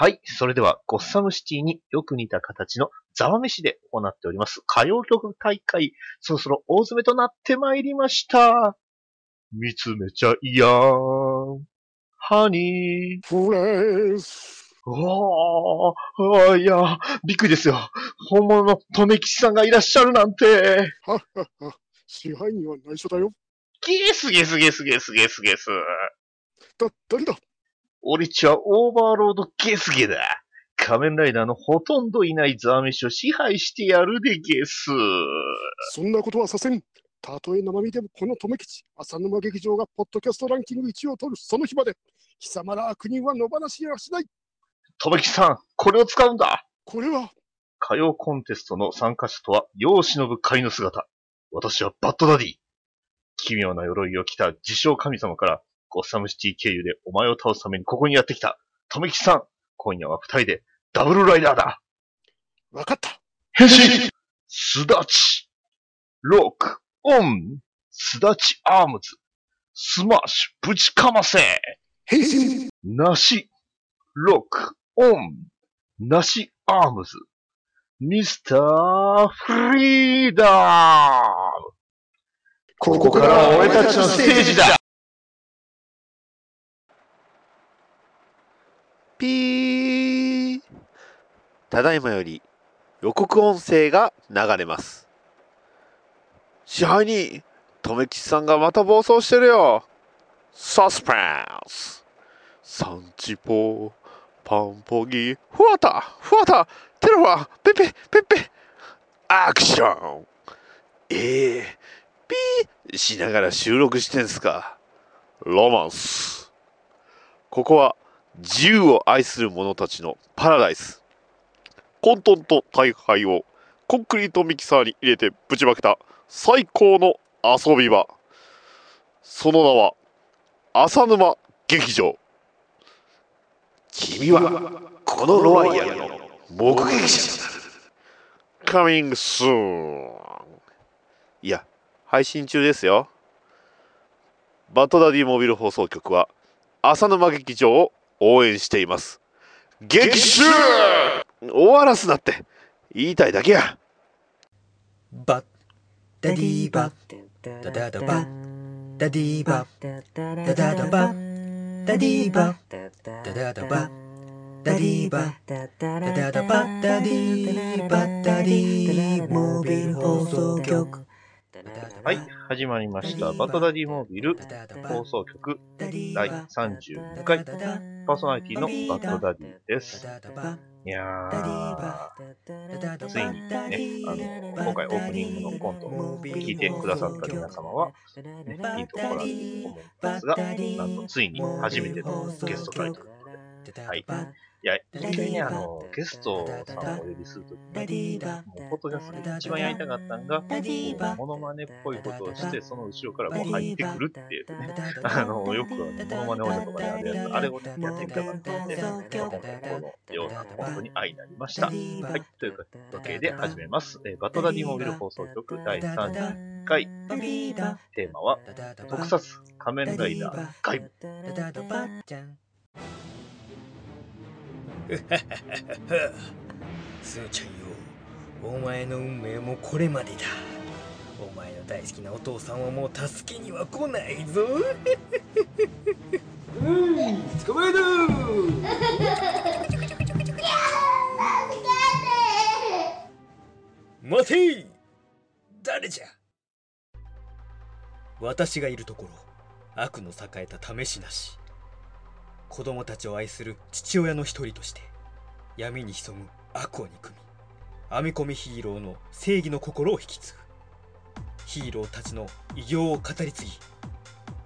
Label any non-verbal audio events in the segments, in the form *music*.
はい。それでは、ゴッサムシティによく似た形のザワ飯で行っております歌謡曲大会、そろそろ大詰めとなってまいりました。見つめちゃいやーん。ハニー。フレース。おー、あいや、びっくりですよ。本物の留吉さんがいらっしゃるなんて。はっはっは。支配人は内緒だよ。ゲスゲスゲスゲスゲスゲス。だ、誰だ？俺っちはオーバーロードゲスゲだ。仮面ライダーのほとんどいないザーメシを支配してやるでゲス。そんなことはさせん。たとえ生身でもこの留吉、浅沼劇場がポッドキャストランキング1位を取るその日まで、貴様ら悪人は野放しやしない。留吉さん、これを使うんだ。これは、歌謡コンテストの参加者とは世を忍ぶ仮の姿。私はバッドダディ。奇妙な鎧を着た自称神様からゴッサムシティ経由でお前を倒すためにここにやってきた。留吉さん、今夜は二人でダブルライダーだ。わかった。変身。すだち。ロック。オン。すだちアームズ。スマッシュ。ぶちかませ。変身。なし。ロック。オン。なしアームズ。ミスターフリーダムここからは俺たちのステージだピー。ただいまより予告音声が流れます。支配人留吉さんがまた暴走してるよ。サスペンス。サンチポパンポギフワタフワタテロワペペペペアクション。ええピーしながら収録してんすか。ロマンスここは自由を愛する者たちのパラダイス。混沌と大敗をコンクリートミキサーに入れてぶちまけた最高の遊び場。その名は浅沼劇場。君はこのロワイヤルの目撃者となる。Coming soon いや配信中ですよ。バトダディモビル放送局は浅沼劇場を応援しています。激臭！終わらすなって。言いたいだけや。バッダディバッ。ダダダバッ。ダディバッ。ダダダバッ。ダディバッ。ダダダバッ。ダディバッ。ダダダバッ。ダディバッ。ダディモービル放送局はい、始まりました。バッドダディモービル。放送局第32回。パーソナリティのバッドダディです。いやー、ついにね、あの、今回オープニングのコントを聞いてくださった皆様は、ね、ピンとこらと思うんですが、なんとついに初めてのゲストタイトル。はい。いや、一回ね、あの、ゲストさんをお呼びするときに、もう、フォトジャスで一番やりたかったんが、こうモノマネっぽいことをして、その後ろからもう入ってくるっていうね、*laughs* あの、よくあの、モノマネ王者とかであるやつ、あれをね、やってみたかったので、今のようなコントに愛になりました。はい、というわけで始めます。えーバトダディモビル放送局第31回、テーマは、特撮仮面ライダー外部。スーちゃんよ。お前の運命もこれまでだ。お前の大好きなお父さんはもう助けには来ないぞ。うん捕まえろ待て。誰じゃ私がいるところ悪の栄えた試しなし子供たちを愛する父親の一人として闇に潜む悪を憎み編み込みヒーローの正義の心を引き継ぐ。ヒーローたちの偉業を語り継ぎ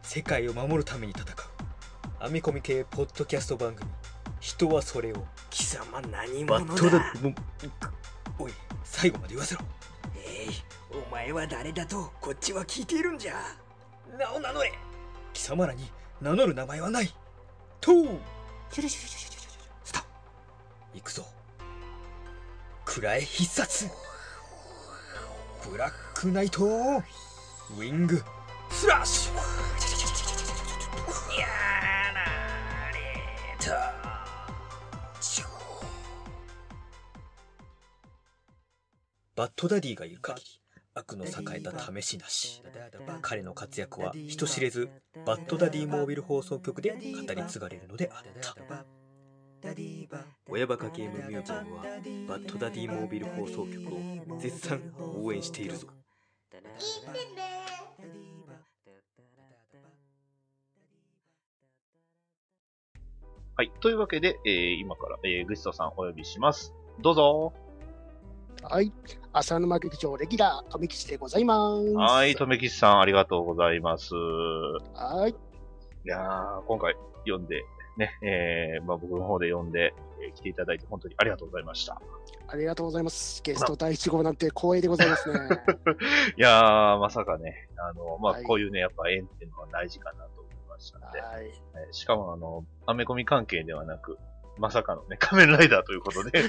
世界を守るために戦う。編み込み系ポッドキャスト番組人はそれを貴様何バ者だ？だ。もおい最後まで言わせろ。えいお前は誰だとこっちは聞いているんじゃ。名を名乗れ。貴様らに名乗る名前はないトゥシュルシュルシュルシュルシュルスタ行くぞ。暗必殺。ブラックナイト。ウィング。スラッシュ。やられた。バッダディがいるか悪の栄えた試しなし彼の活躍は人知れずバッドダディモービル放送局で語り継がれるのであった親バカゲームミュージアムはバッドダディモービル放送局を絶賛応援しているぞはい。というわけで、えー今から、えー、グッソさんお呼びします。どうぞ。はい。浅沼劇場レギュラー、富吉でございます。はい。とめきちさん、ありがとうございます。はい。いやー、今回読んで、ね、えー、まあ僕の方で読んで、えー来ていただいて本当にありがとうございました。ありがとうございます。ゲスト第1号なんて光栄でございますね。*laughs* いやー、まさかね、あの、まあ、はいこういうね、やっぱ縁っていうのは大事かなと思いましたので、はい。えーしかもあの、アメコミ関係ではなく、まさかのね、仮面ライダーということで、*laughs* で、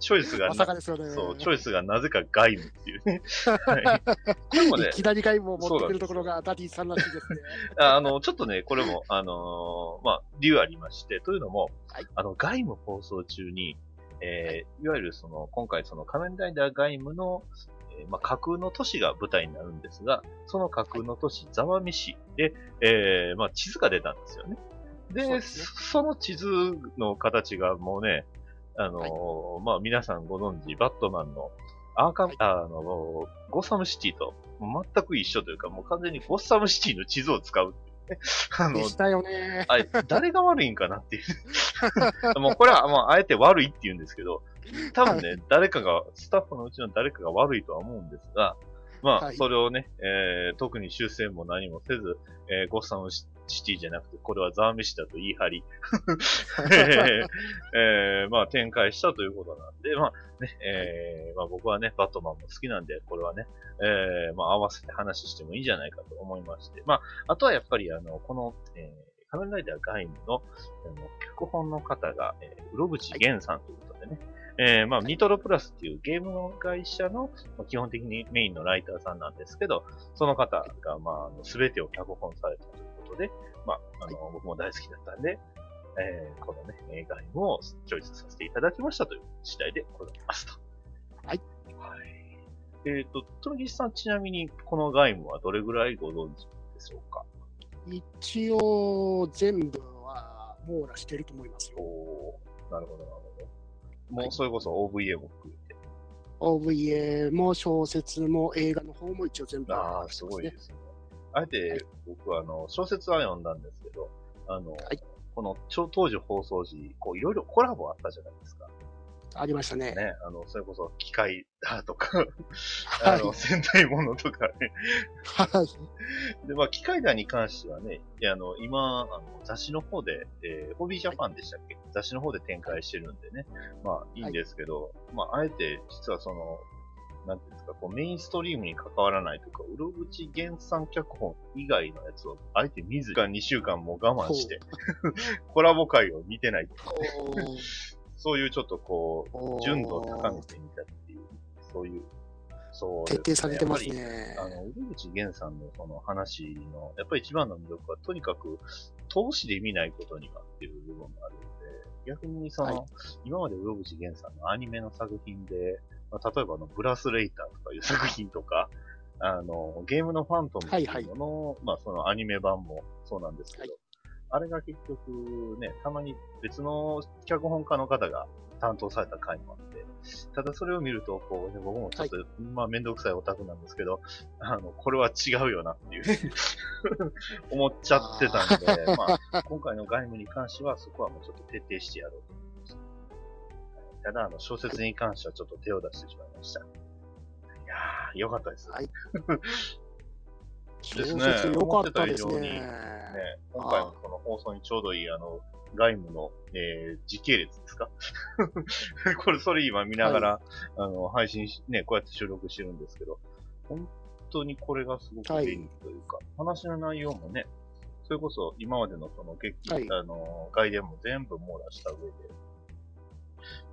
チョイスがな、まさかですよね。そう、チョイスがなぜか鎧武っていうね。*laughs* はいこれもねい、きなり鎧武を持ってくるところがダディさんらしいですね。あの、ちょっとね、これも、あのーまあ、理由ありまして、というのも、はいあの、鎧武放送中に、えーいわゆるその、今回その仮面ライダー鎧武の、えーまあ、架空の都市が舞台になるんですが、その架空の都市、沢芽市で、えーまあ、地図が出たんですよね。で、そうその地図の形がもうね、あのーまあ、皆さんご存知、バットマンのアーカム、はいあの、ゴッサムシティと全く一緒というか、もう完全にゴッサムシティの地図を使う。*laughs* あので、したよね。あれ、誰が悪いんかなっていう。*laughs* もうこれは、もうあえて悪いって言うんですけど、*laughs* 多分ね、誰かが、スタッフのうちの誰かが悪いとは思うんですが、まあ、はいそれをね、えー特に修正も何もせず、えーゴッサムシティじゃなくて、これはザーメシだと言い張り、*laughs* えーえーまあ展開したということなんで、まあね、えーまあ僕はね、バットマンも好きなんで、これはね、えーまあ合わせて話してもいいんじゃないかと思いまして、まあ、あとはやっぱりあの、この、えー仮面ライダー外務の、あの脚本の方が、えー、うろぶち源さんということでね、えーまあ、ニトロプラスっていうゲームの会社の、まあ基本的にメインのライターさんなんですけど、その方が、まあすべてを脚本されたということで、まあ、あの、僕も大好きだったんで、えーこのね、えー外務をチョイスさせていただきましたという次第でございますと。はい。はい。えっ、と、富木さん、ちなみに、この外務はどれぐらいご存知でしょうか？一応、全部は網羅してると思いますよ。おーなるほど、なるほど。もう、それこそ OVA も含めて。OVA も小説も映画の方も一応全部ああ、網羅してますね。すごいですね。あえて、僕は、あの、小説は読んだんですけど、あの、いこの、超当時放送時、こう、いろいろコラボあったじゃないですか。ありましたね。ね、あの、それこそ、機械だとか、あの、はい戦隊ものとかね。はい。で、まあ、機械だに関してはね、いやあの、今、あの、雑誌の方で、えー、ホビージャパンでしたっけ、雑誌の方で展開してるんでね、まあ、いいんですけど、まあ、あえて、実はその、なんていうんですか、こう、メインストリームに関わらないとか、うろぶち原産脚本以外のやつを、あえて見ずに2週間も我慢して、コラボ会を見てない。おー。そういうちょっとこう、純度を高めてみたっていう、そういう、そうですね、徹底されてますね。あの、上口源さんのその話の、やっぱり一番の魅力は、とにかく、投資で見ないことにはっていう部分があるので、逆にその、はい。今まで上口源さんのアニメの作品で、まあ、例えばあの、ブラスレイターとかいう作品とか、あの、ゲームのファントムっていうのの、まあそのアニメ版もそうなんですけど、はい。あれが結局ね、たまに別の脚本家の方が担当された回もあって、ただそれを見ると、こう、ね、僕もちょっと、まあめんどくさいオタクなんですけど、あの、これは違うよなっていう、*laughs* 思っちゃってたんで、*laughs* まあ、今回の外務に関しては、そこはもうちょっと徹底してやろうと。ただ、あの、小説に関してはちょっと手を出してしまいました。いやー、よかったです。はい。小ですね。説良かったですね。ね、今回のこの放送にちょうどいい、あの、外務の、えー、時系列ですか？*laughs* これ、それ今見ながら、あの、配信し、ね、こうやって収録してるんですけど、本当にこれがすごくはい。便利というか、話の内容もね、それこそ今までのその劇、はい。あの、外伝も全部網羅した上で、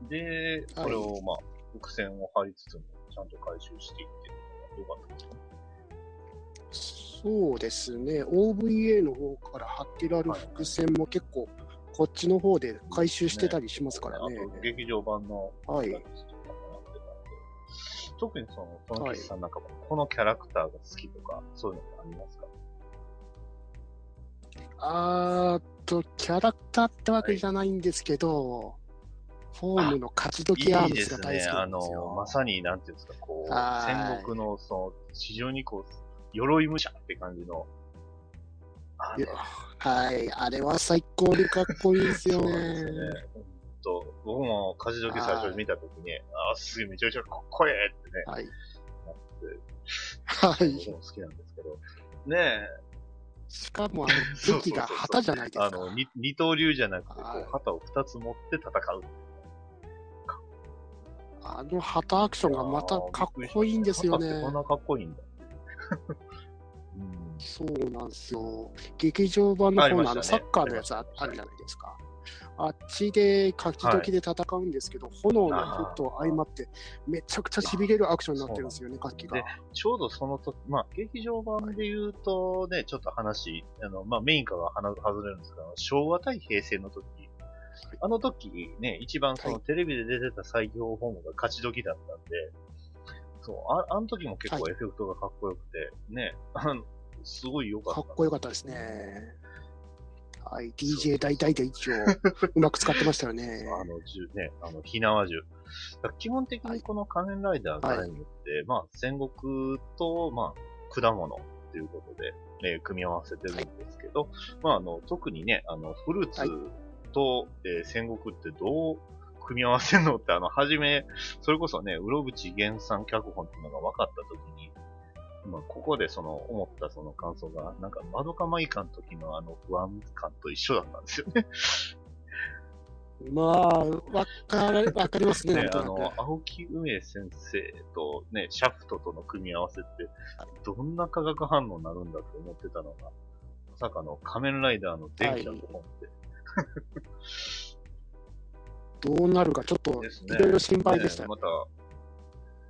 で、これを、まあ、伏線を張りつつも、ちゃんと回収していってるのが良かったですね。そうですね。OVA の方から貼ってある伏線も結構、こっちの方で回収してたりしますからね。あと、劇場版の、はい特にその、その岸さんなんかも、このキャラクターが好きとか、そういうのってありますか？あーっと、キャラクターってわけじゃないんですけど、フォームの勝ち時アームス。が大好きですよ。の、まさに、なんていうんですか、こう、はい戦国の、その、非常にこう、鎧武者って感じの、はい、あれは最高にかっこいいですよそうですよね。と、僕も勝ち時最初に見たときに、あーすげえめちゃめちゃかっこいいってね、はい。なって、はい。僕も好きなんですけど、ねしかも、あの、武器が旗じゃないえ、ですか。あの、二二刀流じゃなくて、旗を二つ持って戦う。あの旗アクションがまたかっこいいんですよねこん。なかっこいいんだ。うんそうなんですよ。劇場版の方のあのサッカーのやつああるじゃないですか。あっちで勝ち時で戦うんですけど、炎のフットと相まって、めちゃくちゃ痺れるアクションになってるんですよね、楽器がで。ちょうどその時、まあ、劇場版で言うとね、ちょっと話、あの、まあ、メインからは話外れるんですけど、昭和対平成の時、あの時ね、一番そのはいテレビで出てた最強フォームが勝ち時だったんで、そう、ああの時も結構はいエフェクトがかっこよくて、ね、あの、すごい良かった。かっこよかったですね。はい、DJ 大大で一応、*laughs* うまく使ってましたよね。あの銃ね、あの、火縄銃。基本的にこの仮面ライダーガイムって、まあ、戦国と、まあ、果物っていうことで、えー組み合わせてるんですけど、まあ、あの、特にね、あの、フルーツと、えー戦国ってどう組み合わせるのって、あの、はじめ、それこそね、うろぶち原産脚本っていうのが分かったときに、まあ、ここでその、思ったその感想が、なんか、まどかマイカの時のあの不安感と一緒だったんですよね。まあ、わかるわかりますね、なね。あの、青木梅先生とね、シャフトとの組み合わせって、どんな化学反応になるんだと思ってたのが、まさかの仮面ライダーの電気だと思って。*laughs* どうなるかちょっと。いろいろ心配でしたよ。ねまた、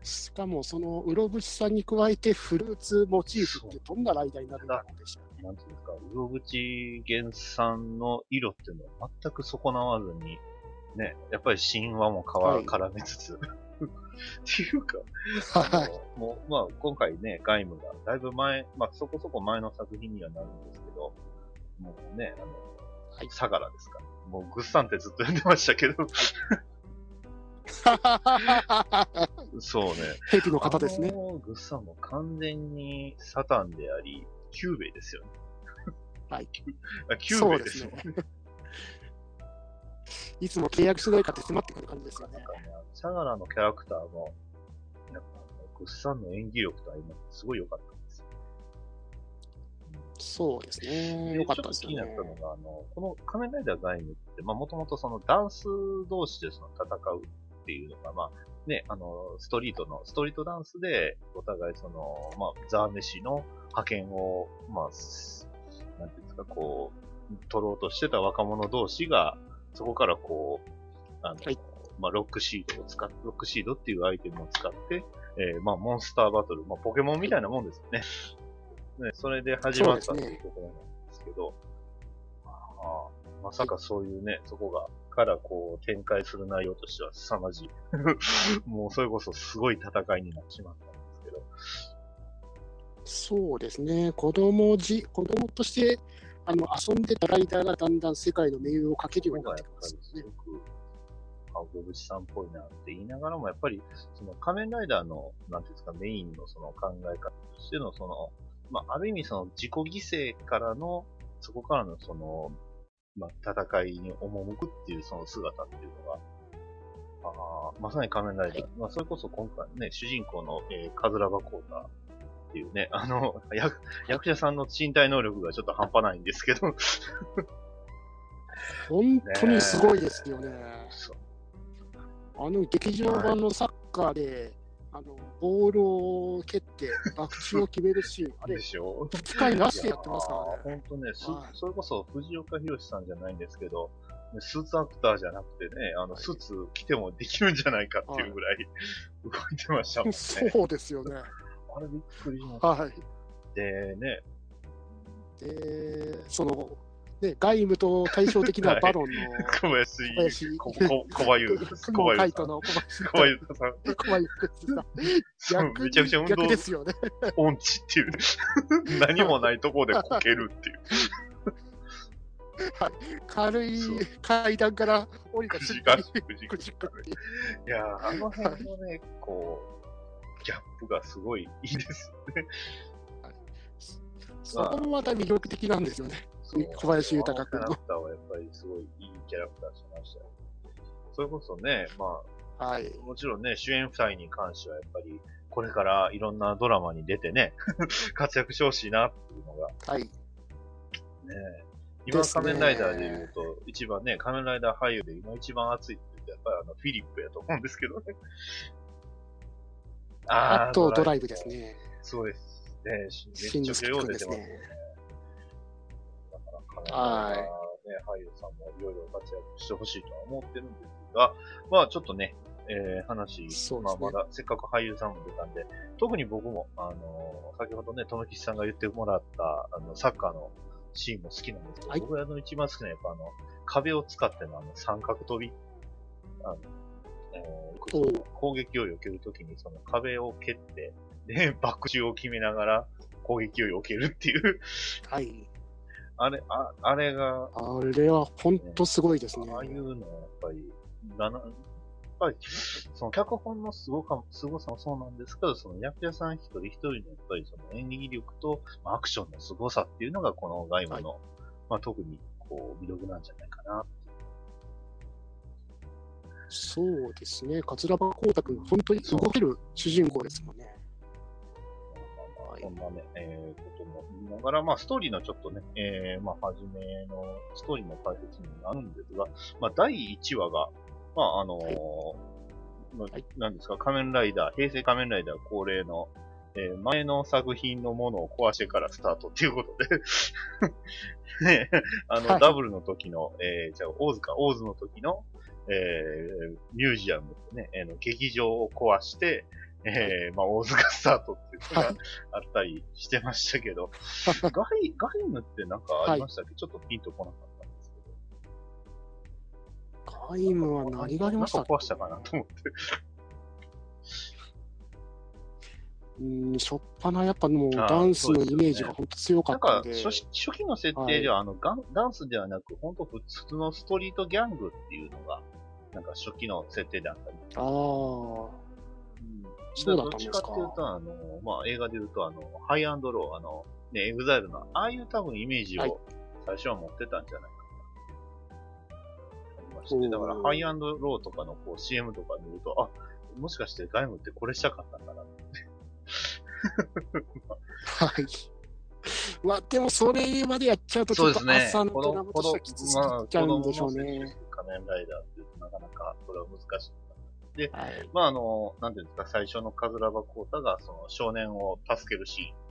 しかも、その、うろぶしさんに加えてフルーツモチーフってどんなライダーになるんでしたね。なんていうんですか、うろぶち原産の色っていうのは全く損なわずに、ね、やっぱり神話もかわ、はい絡めつつ、*laughs* っていうか、はい。もう、まあ、今回ね、ガイムが、だいぶ前、まあ、そこそこ前の作品にはなるんですけど、もうね、あの、はい相良ですか。もう、グッサンってずっと呼んでましたけど、*laughs* そうね。ヘビの方ですねあ。のグッサンも完全にサタンであり、キューベイですよね。はい。*laughs* あキューベイですすよね。いつも契約しないかって迫ってくる感じですよねなん。かね、相良のキャラクターも、なんかあの、グッサンの演技力と相まってすごい良かった。そうですね。でよかったですよちょっと気になね。ったのが、あの、この仮面ライダーガイムって、まあもともとそのダンス同士でその戦うっていうのが、まあね、あの、ストリートの、ストリートダンスで、お互いその、まあ、ザーメシの派遣を、まあ、すなんていうんですか、こう、取ろうとしてた若者同士が、そこからこう、あの、はいまあ、ロックシードを使っロックシードっていうアイテムを使って、えーまあ、モンスターバトル、まあ、ポケモンみたいなもんですよね。ね、それで始まったっていうところなんですけど、ああまさかそういうね、そこが、からこう展開する内容としては凄まじい。*laughs* もうそれこそすごい戦いになってしまったんですけど。そうですね。子供じ、子供として、あの、遊んでたライダーがだんだん世界の命運をかけるようになってますよね。りすごく、青ぶちさんっぽいなって言いながらも、やっぱり、その仮面ライダーの、なんていうんですか、メインのその考え方としての、その、まあ、ある意味その自己犠牲からの、そこからのその、まあ、戦いに赴くっていうその姿っていうのが、あーまさに仮面ライダー。まあ、それこそ今回ね、主人公の、えー、カズラバコータっていうね、あの、*laughs* 役役者さんの身体能力がちょっと半端ないんですけど、本当にすごいですよね。*laughs* そうあの劇場版のサッカーで、あのボールを蹴って爆打を決めるシーン、あれで、しょ機械なしでやってますからね。本当ね、すはいそれこそ藤岡弘さんじゃないんですけど、ねスーツアクターじゃなくてね、あの、スーツ着てもできるんじゃないかっていうぐらい動いてましたもんね。そうですよね。*laughs* あれびっくりしました。はい。でね、で、その、ね、外務と対照的なバロンの小林、小林小林。小雲カイ。トの小林小林さん。小林さん。逆めちゃくちゃ運動逆ですよね。音痴っていう。*laughs* 何もないところでこけるっていう。軽いそう階段から降りた瞬間にくじかいやー、あの辺のね、こう、ギャップがすごいいいですよね。そこもまた魅力的なんですよね。小林豊君のキャラクターはやっぱりすごいいいキャラクターしましたよ。それこそね、まはい。あ、もちろんね、主演二人に関してはやっぱり、これからいろんなドラマに出てね、*laughs* 活躍してほしいなっていうのがはい。ね、今仮面ライダーで言うと、一番ね、仮面ライダー俳優で今一番熱いって言うと、やっぱりあの、フィリップやと思うんですけどね。あとドライブブですね。そうですね。めっちゃ出てますね。はい。ね、俳優さんもいろいろ活躍してほしいとは思ってるんですが、まあちょっとね、えー話、ね。まあまだせっかく俳優さんも出たんで、特に僕も、あのー先ほどね、友吉さんが言ってもらった、あの、サッカーのシーンも好きなんですけど、はい。僕があの一番好きなやっぱあの、壁を使ってのあの、三角飛び、あの、えー攻撃を避けるときにその壁を蹴って、で、バック中を決めながら攻撃を避けるっていう、はい。あれ、ああれが、あれは本当すごいですね。ああいうのはやっぱり、だな、やっぱり、その脚本のすごか、すごさもそうなんですけど、その役者さん一人一人のやっぱりその演技力と、まあアクションのすごさっていうのがこのガイムの、まあ特にこう魅力なんじゃないかな。そうですね。桂葉光太君、本当に動ける主人公ですもんね。そんなね、えー、ことも言いながら、まあ、ストーリーのちょっとね、えー、まあ、初めのストーリーの解説になるんですが、まあ、第1話が、まあ、あのーまあはい。なんですか、仮面ライダー、平成仮面ライダー恒例の、えー前の作品のものを壊してからスタートっていうことで。*laughs* ね、あの、はい。ダブルの時の、えー、じゃあ、オーズか、オーズの時の、えー、ミュージアムね、えーの劇場を壊して、えー、まあ、大津がスタートっていうのがあったりしてましたけど、ガイ、ガイムってなんかありましたっけ、ちょっとピンとこなかったんですけど。ガイムは何がありましたなんか壊したかなと思って。うん、しょっぱなやっぱもうダンスのイメージが本当強かなんかったんで。初期、初期の設定では、あのガン、ダンスではなく、本当普通のストリートギャングっていうのが、なんか初期の設定であったり。ああ、うんそうだったんですか？どっちかっていうと、あの、まあ、映画で言うと、あの、ハイアンドロー、あの、ね、 EXILE の、ああいう多分イメージはいを最初は持ってたんじゃないかな。ありましだから、 HiGH&LOWとかのこう CM とか見ると、あ、もしかして鎧武ってこれしたかったんだなって。*laughs* はい。まあでもそれまでやっちゃうとちょっと朝のドラマとしてはきつすぎちゃうんでしょうね。仮面ライダーっていうとなかなかそれは難しい。はい。まあ、あの、なんていうんですか、最初のカズラバコータが、その少年を助けるシーン。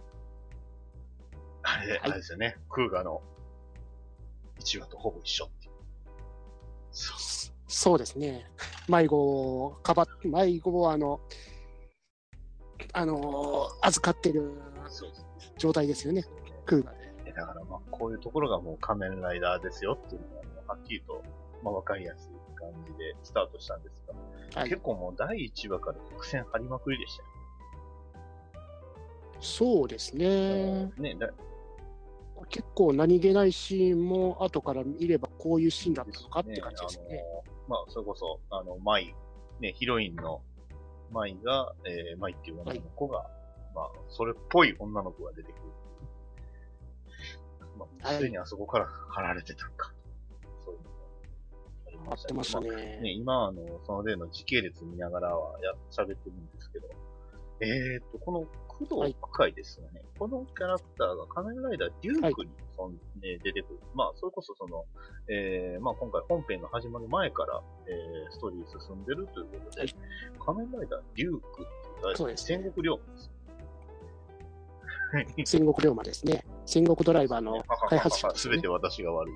あれ、あれですよね。クーガの1話とほぼ一緒っていう。そそうですね。迷子をかばっ、迷子をあの、あのー預かってる状態ですよね。クーガで。ね。だからまあ、こういうところがもう仮面ライダーですよっていうのがもうはっきりと、まあ、わかりやすい感じでスタートしたんですが、はい結。構もう第1話から伏線張りまくりでしたよ。そうですね。ね、だ結構何気ないシーンも後から見ればこういうシーンだったのかって感じですよね。あのまあ、それこそ、あの、マイ、ね、ヒロインのマイが、えー、マイっていう女の子が、まあ、それっぽい女の子が出てくる。まあ、はいすでにあそこから貼られてたんか。あってましたまあね。ね、今、あの、その例の時系列見ながらはや、喋ってるんですけど、えーと、この工藤会ですよね。このキャラクターが仮面ライダーデュークにそん、ね出てくる。まあ、それこそその、えー、まあ今回本編が始まる前から、えー、ストーリー進んでるということで、はい仮面ライダーデュークっていうそうですね戦国龍馬です。戦国龍馬ですね。戦国ドライバーの開発者ねすべて。私が悪い。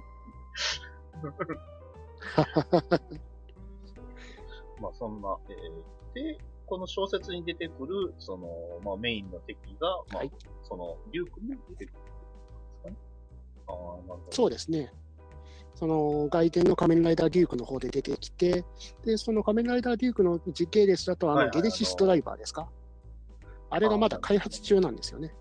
*laughs* まあそんな、えー、で、この小説に出てくる、その、まあメインの敵が、まあ、はいその、デュークに出てくるですかね。ああ、なるほど。そうですね。その外伝の仮面ライダーデュークの方で出てきて、で、その仮面ライダーデュークの実系列だと、あの、ゲネシスドライバーですか？あれがまだ開発中なんですよね。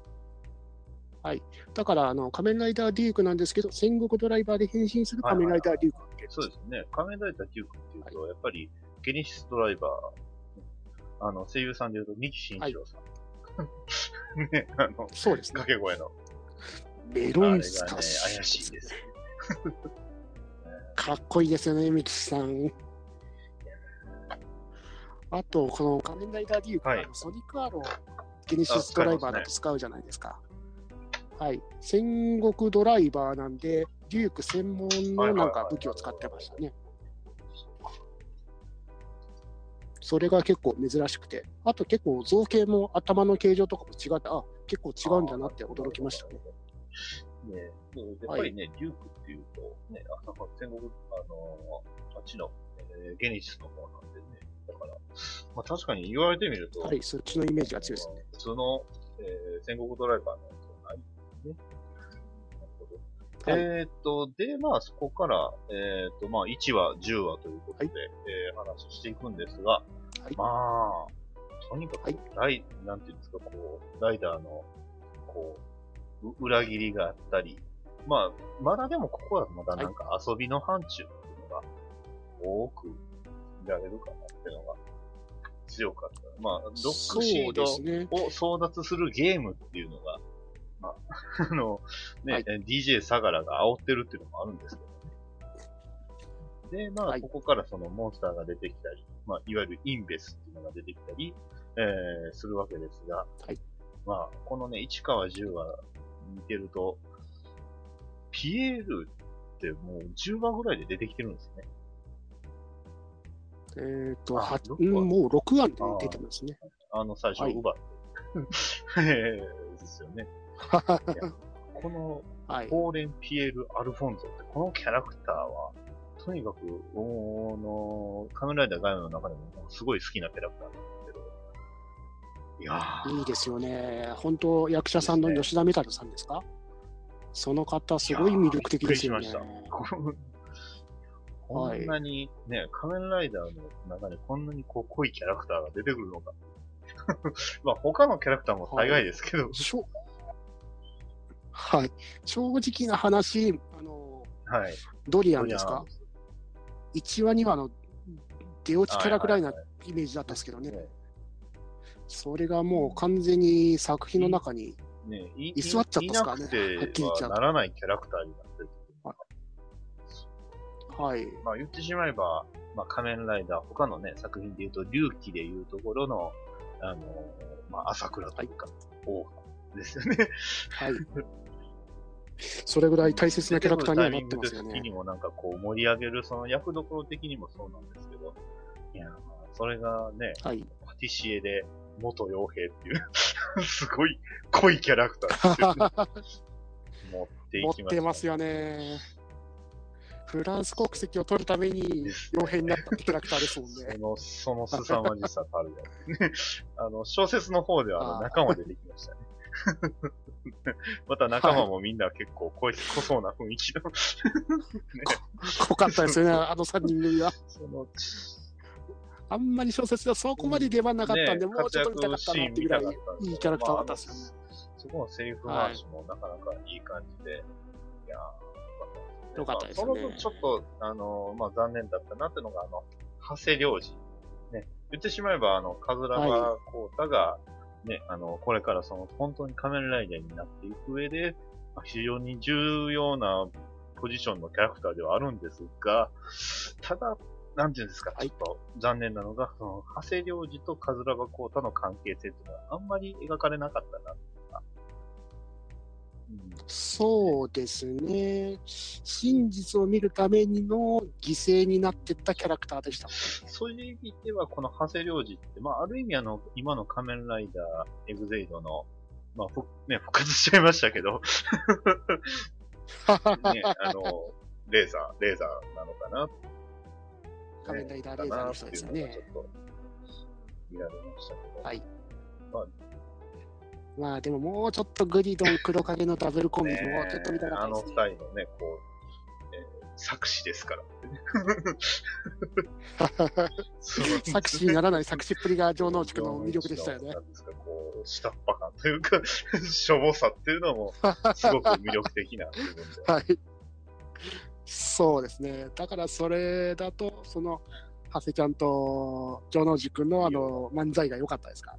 はい。だから、あの、仮面ライダーデュークなんですけど、戦国ドライバーで変身する仮面ライダーデュークそうですね。仮面ライダーデュークっていうと、やっぱり、ゲネシスドライバー、あの、声優さんで言うと、三木慎一郎さん。*laughs* ね、あの、そうですね掛。け声の。メロンスター怪しいです。*laughs* かっこいいですよね、ミキさん。あと、この仮面ライダーデューク、はいあのソニックアロー、ゲネシスドライバーだと使うじゃないですか。はい。戦国ドライバーなんで、デューク専門のなんか武器を使ってましたね。それが結構珍しくて、あと結構造形も頭の形状とかも違って、あ、結構違うんだなって驚きましたね。ね、やっぱりね、デュークっていうと、ね、あの戦国、あのあっちの、えーゲネシスの方なんでね、だから、まあ確かに言われてみると、はい、そっちのイメージが強いですね。普通の、えー戦国ドライバーのね。えーっと、で、まあそこから、えーっと、まあ1話、10話ということで、はえー話していくんですが、はいまあ、とにかく、はいライ、なんていうんですか、こう、ライダーの、こう、う裏切りがあったり、まあ、まだでもここはまだなんか遊びの範疇っていうのが多く見られるかなっていうのが強かった。まあ、ロックシード。を争奪するゲームっていうのが、まあ、あの、ね、はい DJ 相良が煽ってるっていうのもあるんですけどね。で、まあ、はいここからそのモンスターが出てきたり、まあ、いわゆるインベスっていうのが出てきたり、えー、するわけですが、はいまあ、このね、市川10話見てると、ピエールってもう10話ぐらいで出てきてるんですね。えっ、と、もう6話で出てますね。あの、最初はい奪って。*laughs* えーですよね。*laughs* この、はい。ポーレン・ピエール・アルフォンゾって、このキャラクターは、とにかく、おの、仮面ライダーガイアの中でもすごい好きなキャラクターなんですけど、いやー、いいですよね。本当、役者さんの吉田メタルさんですか？その方、すごい魅力的ですよね。こんなにね、仮面ライダーの中でこんなにこう濃いキャラクターが出てくるのか。*laughs* まあ他のキャラクターも大概ですけど、しょはい。正直な話、あの、はい。ドリアンですか ?1 話、2話の出落ちキャラくらいなはいはいイメージだったんですけどね。ねそれがもう完全に作品の中に、ね、い居座っちゃったっすからねはっきり言っちゃうならないキャラクターになってる。はい。まあ言ってしまえば、まあ仮面ライダー、他のね、作品で言うと、龍騎で言うところの、あのまあ朝倉というか、王ですよね。はい。*laughs* それぐらい大切なキャラクターにはなってますよね。にもなんかこう盛り上げる、その役どころ的にもそうなんですけど、いやーそれがね、はい。パティシエで元傭兵っていう、*laughs* すごい濃いキャラクターで *laughs* すよね。持ってい持っきました、てますよね。フランス国籍を取るために傭兵になったキャラクターですもんそね。の、その凄まじさたるやつ。*laughs* あの、小説の方では仲間出てきましたね。*laughs* また仲間もみんな結構濃い、濃そうな雰囲気の、ね、*laughs* 濃かったですよね、あの3人組は。その、あんまり小説ではそこまで出番なかったんで、ねもうちょっと見たかったなっていうぐらいいいキャラクターだったですよね。そこのセリフ回しもなかなかいい感じで、い、やー、よかったですよねまあその分ちょっと、あの、まあ残念だったなっていうのが、あの、長谷良二。ね、言ってしまえば、あの、カズラバコータが、ね、あの、これからその、本当に仮面ライダーになっていく上で、まあ非常に重要なポジションのキャラクターではあるんですが、ただ、なんていうんですか、はい。ちょっと残念なのが、その、長谷良二とカズラバコータの関係性っていうのはあんまり描かれなかったなっそうですね。真実を見るためにの犠牲になってったキャラクターでした。そういう意味では、この長谷良二って、まあ、ある意味あの、今の仮面ライダー、エグゼイドの、まあ、ふ、ね、復活しちゃいましたけど、*laughs* ね、あの、レーザー、レーザーなのかな、仮面ライダーレーザーの人ですよね。ちょっと、見られましたけど。はいまあまあでももうちょっとグリドン黒影のダブルコンビねもうちょっと見たかったあの。二人のね、こう、えー作詞ですから *laughs* 作詞にならない作詞っぷりが城之内くんの魅力でしたよね *laughs* な。んですか、こう、下っ端感というか、しょぼさっていうのも、すごく魅力的な。はい。そうですね。だからそれだと、その、長谷ちゃんと城之内くんのあの漫才が良かったですか？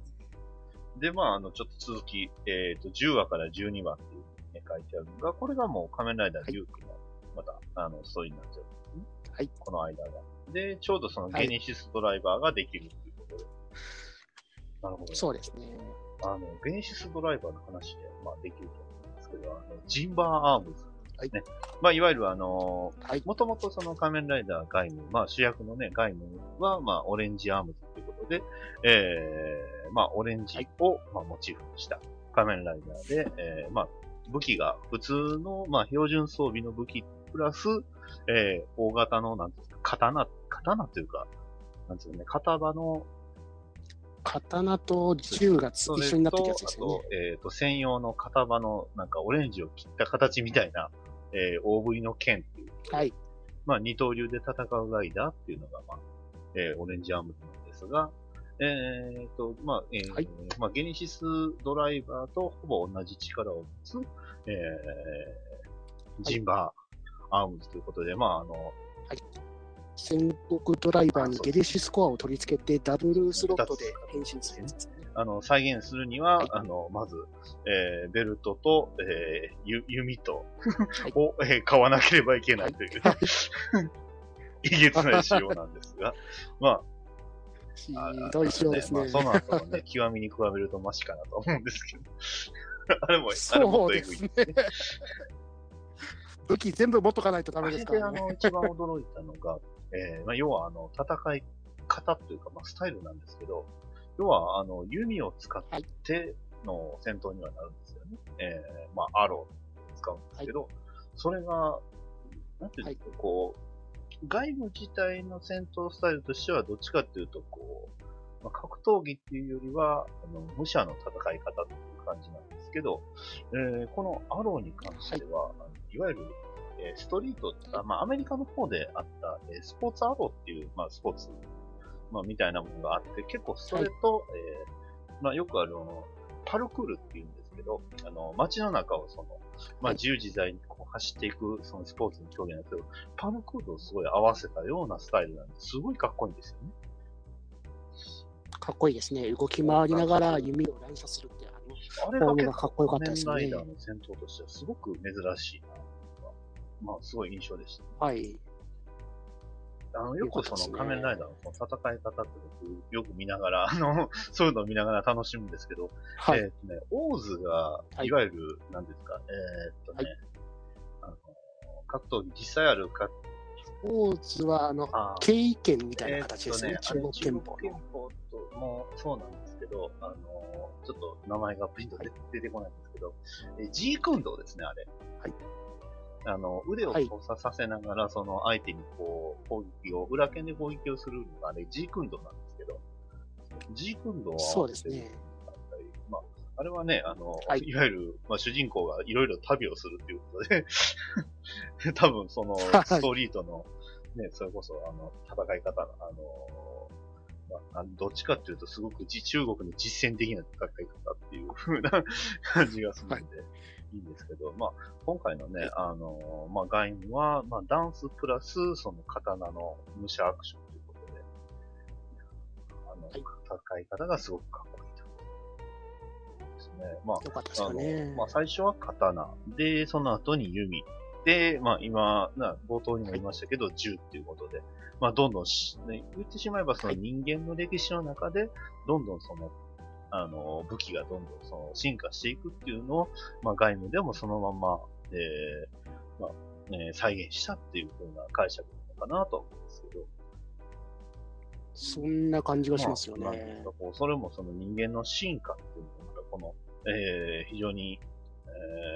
で、まあ、あの、ちょっと続き、えっ、と、10話から12話っていうね、書いてあるのが、これがもう仮面ライダーデュークの、また、あの、ストーリーになっちゃうんですね。はい。この間が。で、ちょうどそのゲネシスドライバーができるっていうことで。なるほど。そうですね。あの、ゲネシスドライバーの話で、まあ、できると思うんですけど、あの、ジンバーアームズですね。まあ、いわゆるあの、はい。もともとその仮面ライダーガイム、まあ主役のね、ガイムは、まあオレンジアームズということで、えー、まあオレンジを、まあ、モチーフにした仮面ライダーで、えー、まあ武器が普通の、まあ標準装備の武器プラス、えー、大型の、なんていうんですか、刀、刀というか、なんていうのね、型場の、刀と銃が一緒になってるやつとですよね。えっ、と、専用の型場の、なんかオレンジを切った形みたいな、えー、大ぶりの剣っていう。はい。まあ、二刀流で戦うライダーっていうのが、まあ、えーオレンジアームズなんですが、えーと、まあ、えーはい。まあ、ゲネシスドライバーとほぼ同じ力を持つ、えージンバーアームズということで、まあ、あの、戦国ドライバーにゲレシスコアを取り付けて、ダブルスロットで変身するやつですね。あの、再現するには、はいあの、まず、えーベルトと、えーゆ弓と、はいを、えー買わなければいけないという、はい *laughs* いげつない仕様なんですが、まあ、ひどい仕様ですね。まあ、その後のね、*laughs* 極みに比べるとマシかなと思うんですけど。*laughs* あれも、あれもっとエグいですね。武器全部持っとかないとダメですからね。あの、一番驚いたのが、えーまあ、要はあの、戦い方というか、まあ、スタイルなんですけど、要は、あの、弓を使っての戦闘にはなるんですよね。えーまあ、アローを使うんですけど、それが、なんていうんですか、こう、外部自体の戦闘スタイルとしては、どっちかっていうと、こう、まあ、格闘技っていうよりは、あの、武者の戦い方という感じなんですけど、えーこのアローに関しては、あのいわゆる、えーストリート、あまあ、アメリカの方であった、えースポーツアローっていう、まあ、スポーツ、まあ、みたいなものがあって、結構それと、えーまあ、よくある、あの、パルクールっていうんですけど、あの、街の中をその、まあ、はい自由自在にこう走っていく、そのスポーツの競技なんですけど、パルクールをすごい合わせたようなスタイルなんで、すごいかっこいいんですよね。かっこいいですね。動き回りながら弓を乱射するって、あの、あれがかっこよかったですね仮面ライダーの戦闘としてはすごく珍しいな。まあ、すごい印象でした。はい。あの、よくその仮面ライダーのその戦い方って僕よく見ながら、*laughs* あの、そういうのを見ながら楽しむんですけど、はい。えーっとね、オーズが、はいいわゆる、なんですか、えーっとね、あの、格闘技、実際ある格オーズは、あの、経緯圏みたいな形ですね。ね、中国憲法中国憲法ともそうなんですけど、あの、ちょっと名前がピンと出出てこないんですけど、えージークンドーですね、あれ。はい。あの、腕を交差させながら、その相手にこう、攻撃を、裏剣で攻撃をするのがあれ、ジークンドーなんですけど、ジークンドーは、そうですね。まあ、あれはね、あの、はい。い、わゆる、まあ、主人公がいろいろ旅をするっていうことで、*laughs* 多分その、はい。ストリートの、ね、それこそ、あの、戦い方の、あの、まあ、どっちかっていうと、すごくじ中国の実践的な戦い方っていう風な感じがするんで、い、いんですけど、まあ、今回のね、あの、まあ、ガイムは、まあ、ダンスプラス、その刀の武者アクションということで、あの、はい戦い方がすごくかっこいいと。ですね。まあ、よかったですあの。まあ、最初は刀。で、その後に弓。で、まあ、今、な冒頭にも言いましたけど、銃っていうことで、まあ、どんどんし、ね、言ってしまえば、そのはい人間の歴史の中で、どんどんその、あの、武器がどんどんその進化していくっていうのを、まあ、外務でもそのまま、えー、まあ、ね、再現したっていう風な解釈なのかなと思うんですけど。そんな感じがしますよねう。かこうそれもその人間の進化っていうのが、この、えー非常に、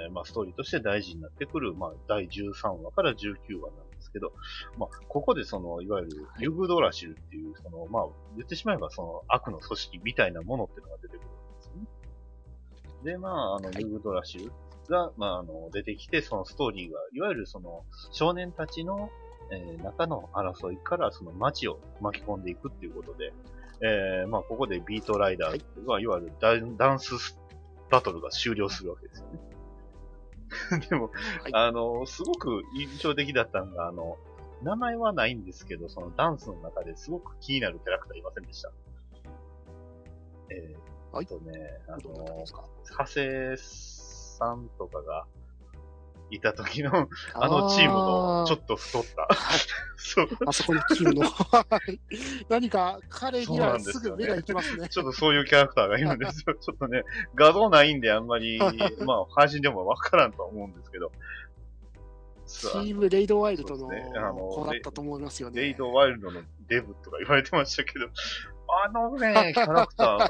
えーまあ、ストーリーとして大事になってくる、まあ、第13話から19話なんですけど、まあ、ここでその、いわゆるはいユグドラシルっていう、その、まあ、言ってしまえばその悪の組織みたいなものっていうのが出てくるんですよね。で、まあ、あの、はいユグドラシル、が、まあ、あの、出てきて、そのストーリーが、いわゆるその、少年たちの、えー中の争いから、その街を巻き込んでいくっていうことで、えーまあ、ここでビートライダーっていうのは、いわゆるダンダンスバトルが終了するわけですよね。*laughs* でも、はい。あの、すごく印象的だったのが、あの、名前はないんですけど、そのダンスの中ですごく気になるキャラクターいませんでした。えー、はい。あとね、あの長谷さんとかがいた時の、あのチームのちょっと太った。そう。あそこのチームの。は *laughs* い何か彼にはすぐ目が行きますね。*laughs* ちょっとそういうキャラクターがいるんですよ。*laughs* ちょっとね、画像ないんであんまり、まあ、配信でもわからんとは思うんですけど。チームレイドワイルドの子だったと思いますよね。レイドワイルドのデブとか言われてましたけど、あのね、キャラクター、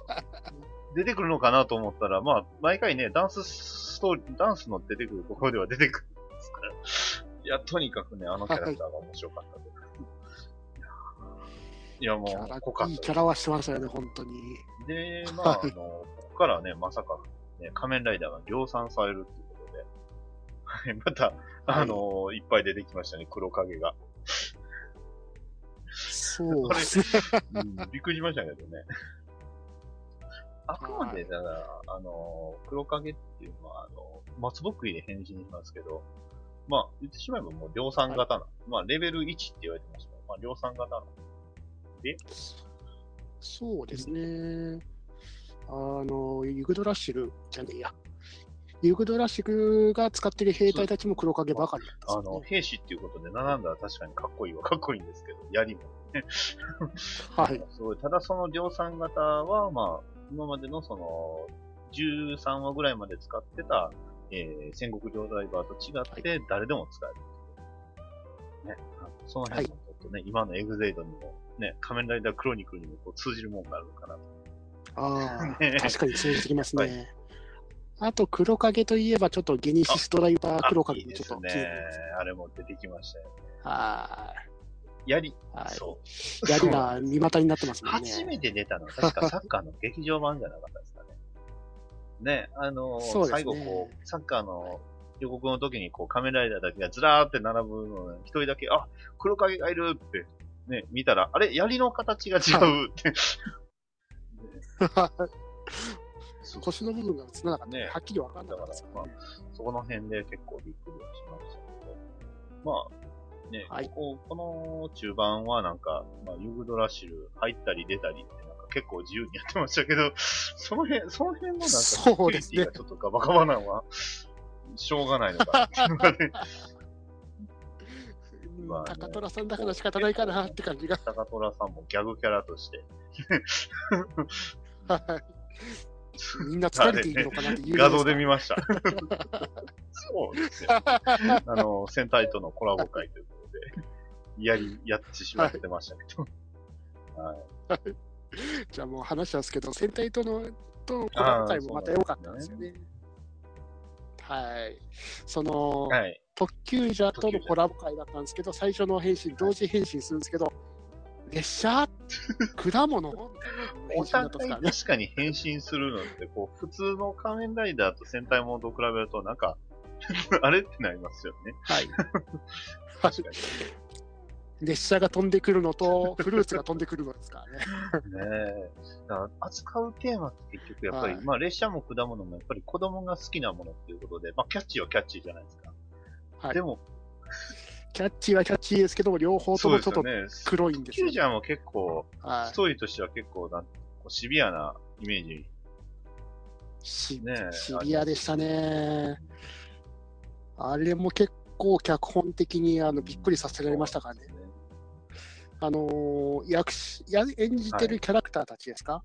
出てくるのかなと思ったら、まあ、毎回ね、ダンスストーリー、ダンスの出てくるところでは出てくるんですから。*laughs* いや、とにかくね、あのキャラクターが面白かったです。いや、もう、濃かったいいキャラはしてましたよね、本当に。で、*laughs* まあ、あはいの、ここからね、まさか、ね、仮面ライダーが量産されるっていうことで、はい、また、あの、いっぱい出てきましたね、黒影が。そうですね。*laughs* うん、びっくりしましたけどね。あくまで、だから、あの、黒影っていうのは、あの、松ぼっくりで変身しますけど、まあ、言ってしまえばもう量産型な、まあ、レベル1って言われてましたまあ、量産型なそうですね。あの、ユグドラッシュじゃねえや。ユグドラッシュが使ってる兵隊たちも黒影ばかりだったあの。兵士っていうことで並んだら確かにかっこいいはかっこいいんですけど、槍もね。はい。すごい。ただその量産型は、まあ、今までのその、13話ぐらいまで使ってた、えー戦国ドライバーと違って、誰でも使える。ね。その辺もちょっとね、今のエグゼイドにも、ね、仮面ライダークロニクルにもこう通じるもんがあるのかなと。ああ、*laughs* ね確かに通じてきますはね。あと、黒影といえば、ちょっとゲニシスドライバー黒影もちょっとすね気になります。。あれも出てきましたよ。は槍、い。はい。そう。槍が味方になってますもんね。*laughs* 初めて出たのは確かサッカーの劇場版じゃなかったですかね。ね、あのーね最後こう、サッカーの予告の時にこう仮面ライダーだけがずらーって並ぶのに、一人だけ、あ、黒影がいるって、ね、見たら、あれ、槍の形が違うって。*laughs* 腰の部分が映らなかった、ねはっきりわかんなかったからね。そこの辺で結構びっくりはしましたけど。まあ、ね、はい。こここの中盤はなんか、まあ、ユグドラシル入ったり出たりってなんか結構自由にやってましたけど、*laughs* その辺、その辺のなんか、そうですね。ちょっとガバガバなのは、しょうがないのかなっていうのがね、*laughs* うんまあね。高虎さんだから仕方ないかなって感じが。高虎さんもギャグキャラとして、*laughs* はい。みんな疲れているのかなっていう、画像で見ました。そうですよ。あの、戦隊とのコラボ会ということで、やり、やってしまってましたけど。はい。じゃあもう話はですけど、戦隊とのとのコラボ会もまた良かったんですよね。はい。その、はい。特急ジャとのコラボ会だったんですけど、最初の変身、同時変身するんですけど、列車？果物？変お互い。確かに変身するのって、こう、普通の仮面ライダーと戦隊ものと比べると、なんか、*laughs* あれってなりますよね。はい。列車が飛んでくるのと、フルーツが飛んでくるのですからね。に。ねえ。扱うテーマって結局やっぱり、はいまあ列車も果物もやっぱり子供が好きなものっていうことで、まあキャッチーはキャッチーじゃないですか。はいでも、キャッチーはキャッチーですけども、両方ともちょっと。黒いんですよキュー。ジャーも結構、はストーリーとしては結構なん、こうシビアなイメージ。い。しねえシビアでしたね。あれも結構脚本的にあのびっくりさせられましたからね。あのー役しや演じてるキャラクターたちですか、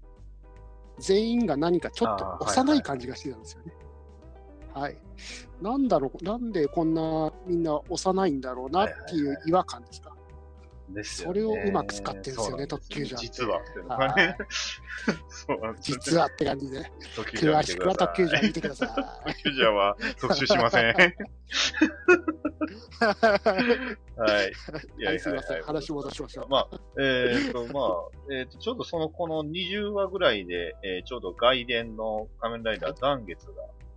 全員が何かちょっと幼い感じがしてたんですよね。はい。なんだろう、なんでこんなみんな幼いんだろうなっていう違和感ですか？ですよね。それをうまく使ってるんですよね特急ジャーって実はっていうのがね。そうな実はって感じで、詳しくは特急ジャー見てくださ特急ジャーは特集しません。はい。い。はい、すみません、話戻しましょう。まあ、えっ、と、まあ、えっ、と、ちょうどその、この20話ぐらいで、えーちょうど外伝の仮面ライダー残月が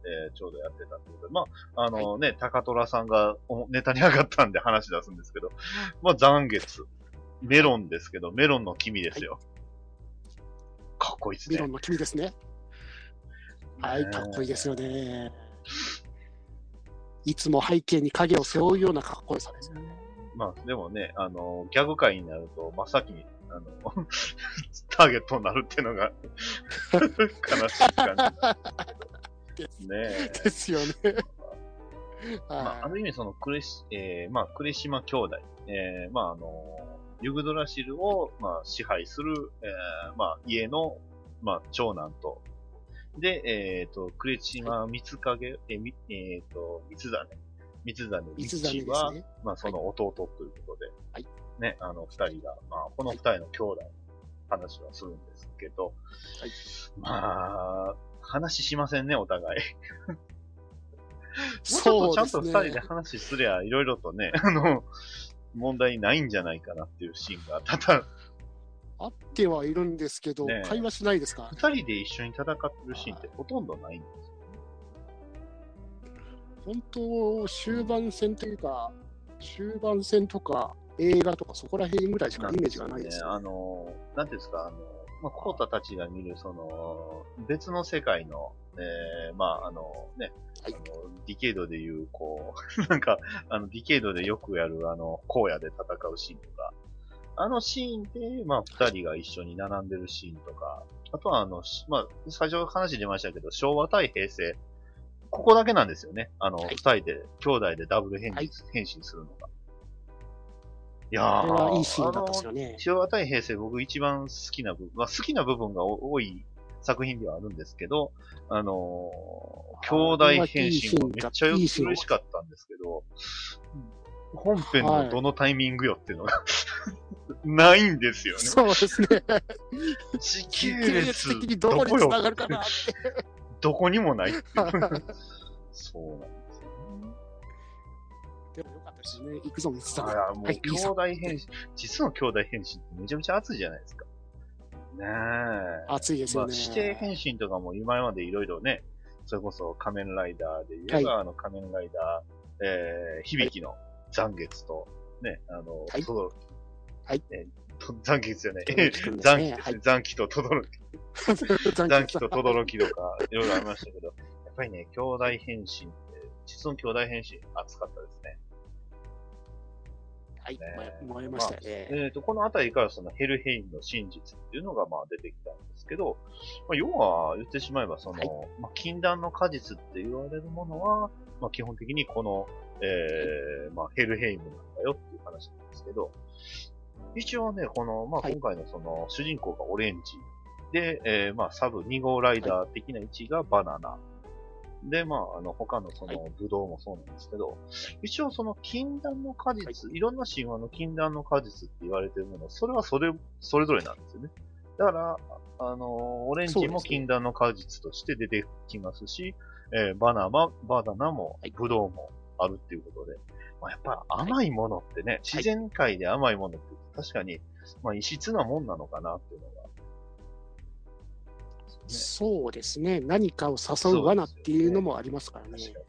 えーちょうどやってたってことで、まあ、あのね、高虎さんがおネタに上がったんで話出すんですけど、まあ、残月。メロンですけど、メロンの黄身ですよ。かっこいいですねメロン。の君ですね。はい、かっこいいですよね。いつも背景に影を背負うようなかっこよさですよね。まあ、でもね、あの、ギャグ界になると、真っ先に、あの、*laughs* ターゲットになるっていうのが、*laughs* 悲しい感じですね。え。ですよね。*laughs* まあ、あはる意味そのクレシ、えー、まあ、呉島兄弟、えー、まあ、あの、ユグドラシルを、まあ、支配する、えー、まあ、家の、まあ、長男と、で、えっ、と、呉島三影、えー、みえっ、と、三種、三種い。三つ種は、ね。まあ、その弟ということで、はいね、あの、二人が、まあ、この二人の兄弟の話はするんですけど、はいまあ、話しませんね、お互い。*laughs* そうちゃんと二人で。話すりゃ、いろいろとね、*laughs* あの、問題ないんじゃないかなっていうシーンが、ただ、あってはいるんですけど、ねえ会話しないですか？二人で一緒に戦ってるシーンってほとんどないんですよ。本当、終盤戦というか、終盤戦とか映画とかそこら辺ぐらいしかイメージがないですね。よ。あの、なんていうんですか、あの、まあ、コータたちが見る、その、別の世界の、えー、まあ、あの、ね、はい。あの、ディケイドでいう、こう、*laughs* なんか、あの、ディケイドでよくやる、あの、荒野で戦うシーンとか、あのシーンで、まあ、二人が一緒に並んでるシーンとか、あとは、あの、しまあ、最初話出ましたけど、昭和対平成、ここだけなんですよね。あの、はい。二人で、兄弟でダブル変身,、はい。変身するのが。いやー、これはいいシーンだったですよね。昭和対平成僕一番好きな部分、まあ、好きな部分が多い作品ではあるんですけど、あのー、兄弟変身がめっちゃよいいシーン嬉しかったんですけど、本編のどのタイミングよっていうのが、*laughs* ないんですよね。そうですね。時系系列列的にどこによ繋がるかなって。どこにもない。*laughs* そうなんで。ですね。行くぞ、水さん。あら、もうはい兄弟変身、実の兄弟変身ってめちゃめちゃ熱いじゃないですか。ねえ。まあ、熱いですよね。指定変身とかも今までいろいろね、それこそ仮面ライダーで言えば、あの仮面ライダー、えー、響きの残月と、ね、あの、はいとどろはいえーと残月じゃない、轟くんです残気ねはい残気ととどろき、*laughs* 残残気ととどろきとか、いろいろありましたけど、やっぱりね、兄弟変身って、実の兄弟変身、熱かったですね。はい、ましたよね。えっ、と、このあたりからそのヘルヘインの真実っていうのがまあ出てきたんですけど、まあ、要は言ってしまえばその、はいまあ、禁断の果実って言われるものは、まあ、基本的にこの、えーまあ、ヘルヘイムなんだよっていう話なんですけど、一応ね、この、まあ、はい今回のその、主人公がオレンジで、えーまあ、サブ2号ライダー的な位置がバナナ。で、まあ、あの、他のそはの、ブドウもそうなんですけど、一応その禁断の果実、い、ろんな神話の禁断の果実って言われてるもの、それはそれ、それぞれなんですよね。だから、あの、オレンジも禁断の果実として出てきますし、えーバナナ、バナナもはい、ブドウもあるっていうことで、まあ、やっぱ甘いものってね、自然界で甘いものって確かに、まあ、異質なもんなのかなっていうのが、そうですね。何かを誘う罠っていうのもありますからね。確か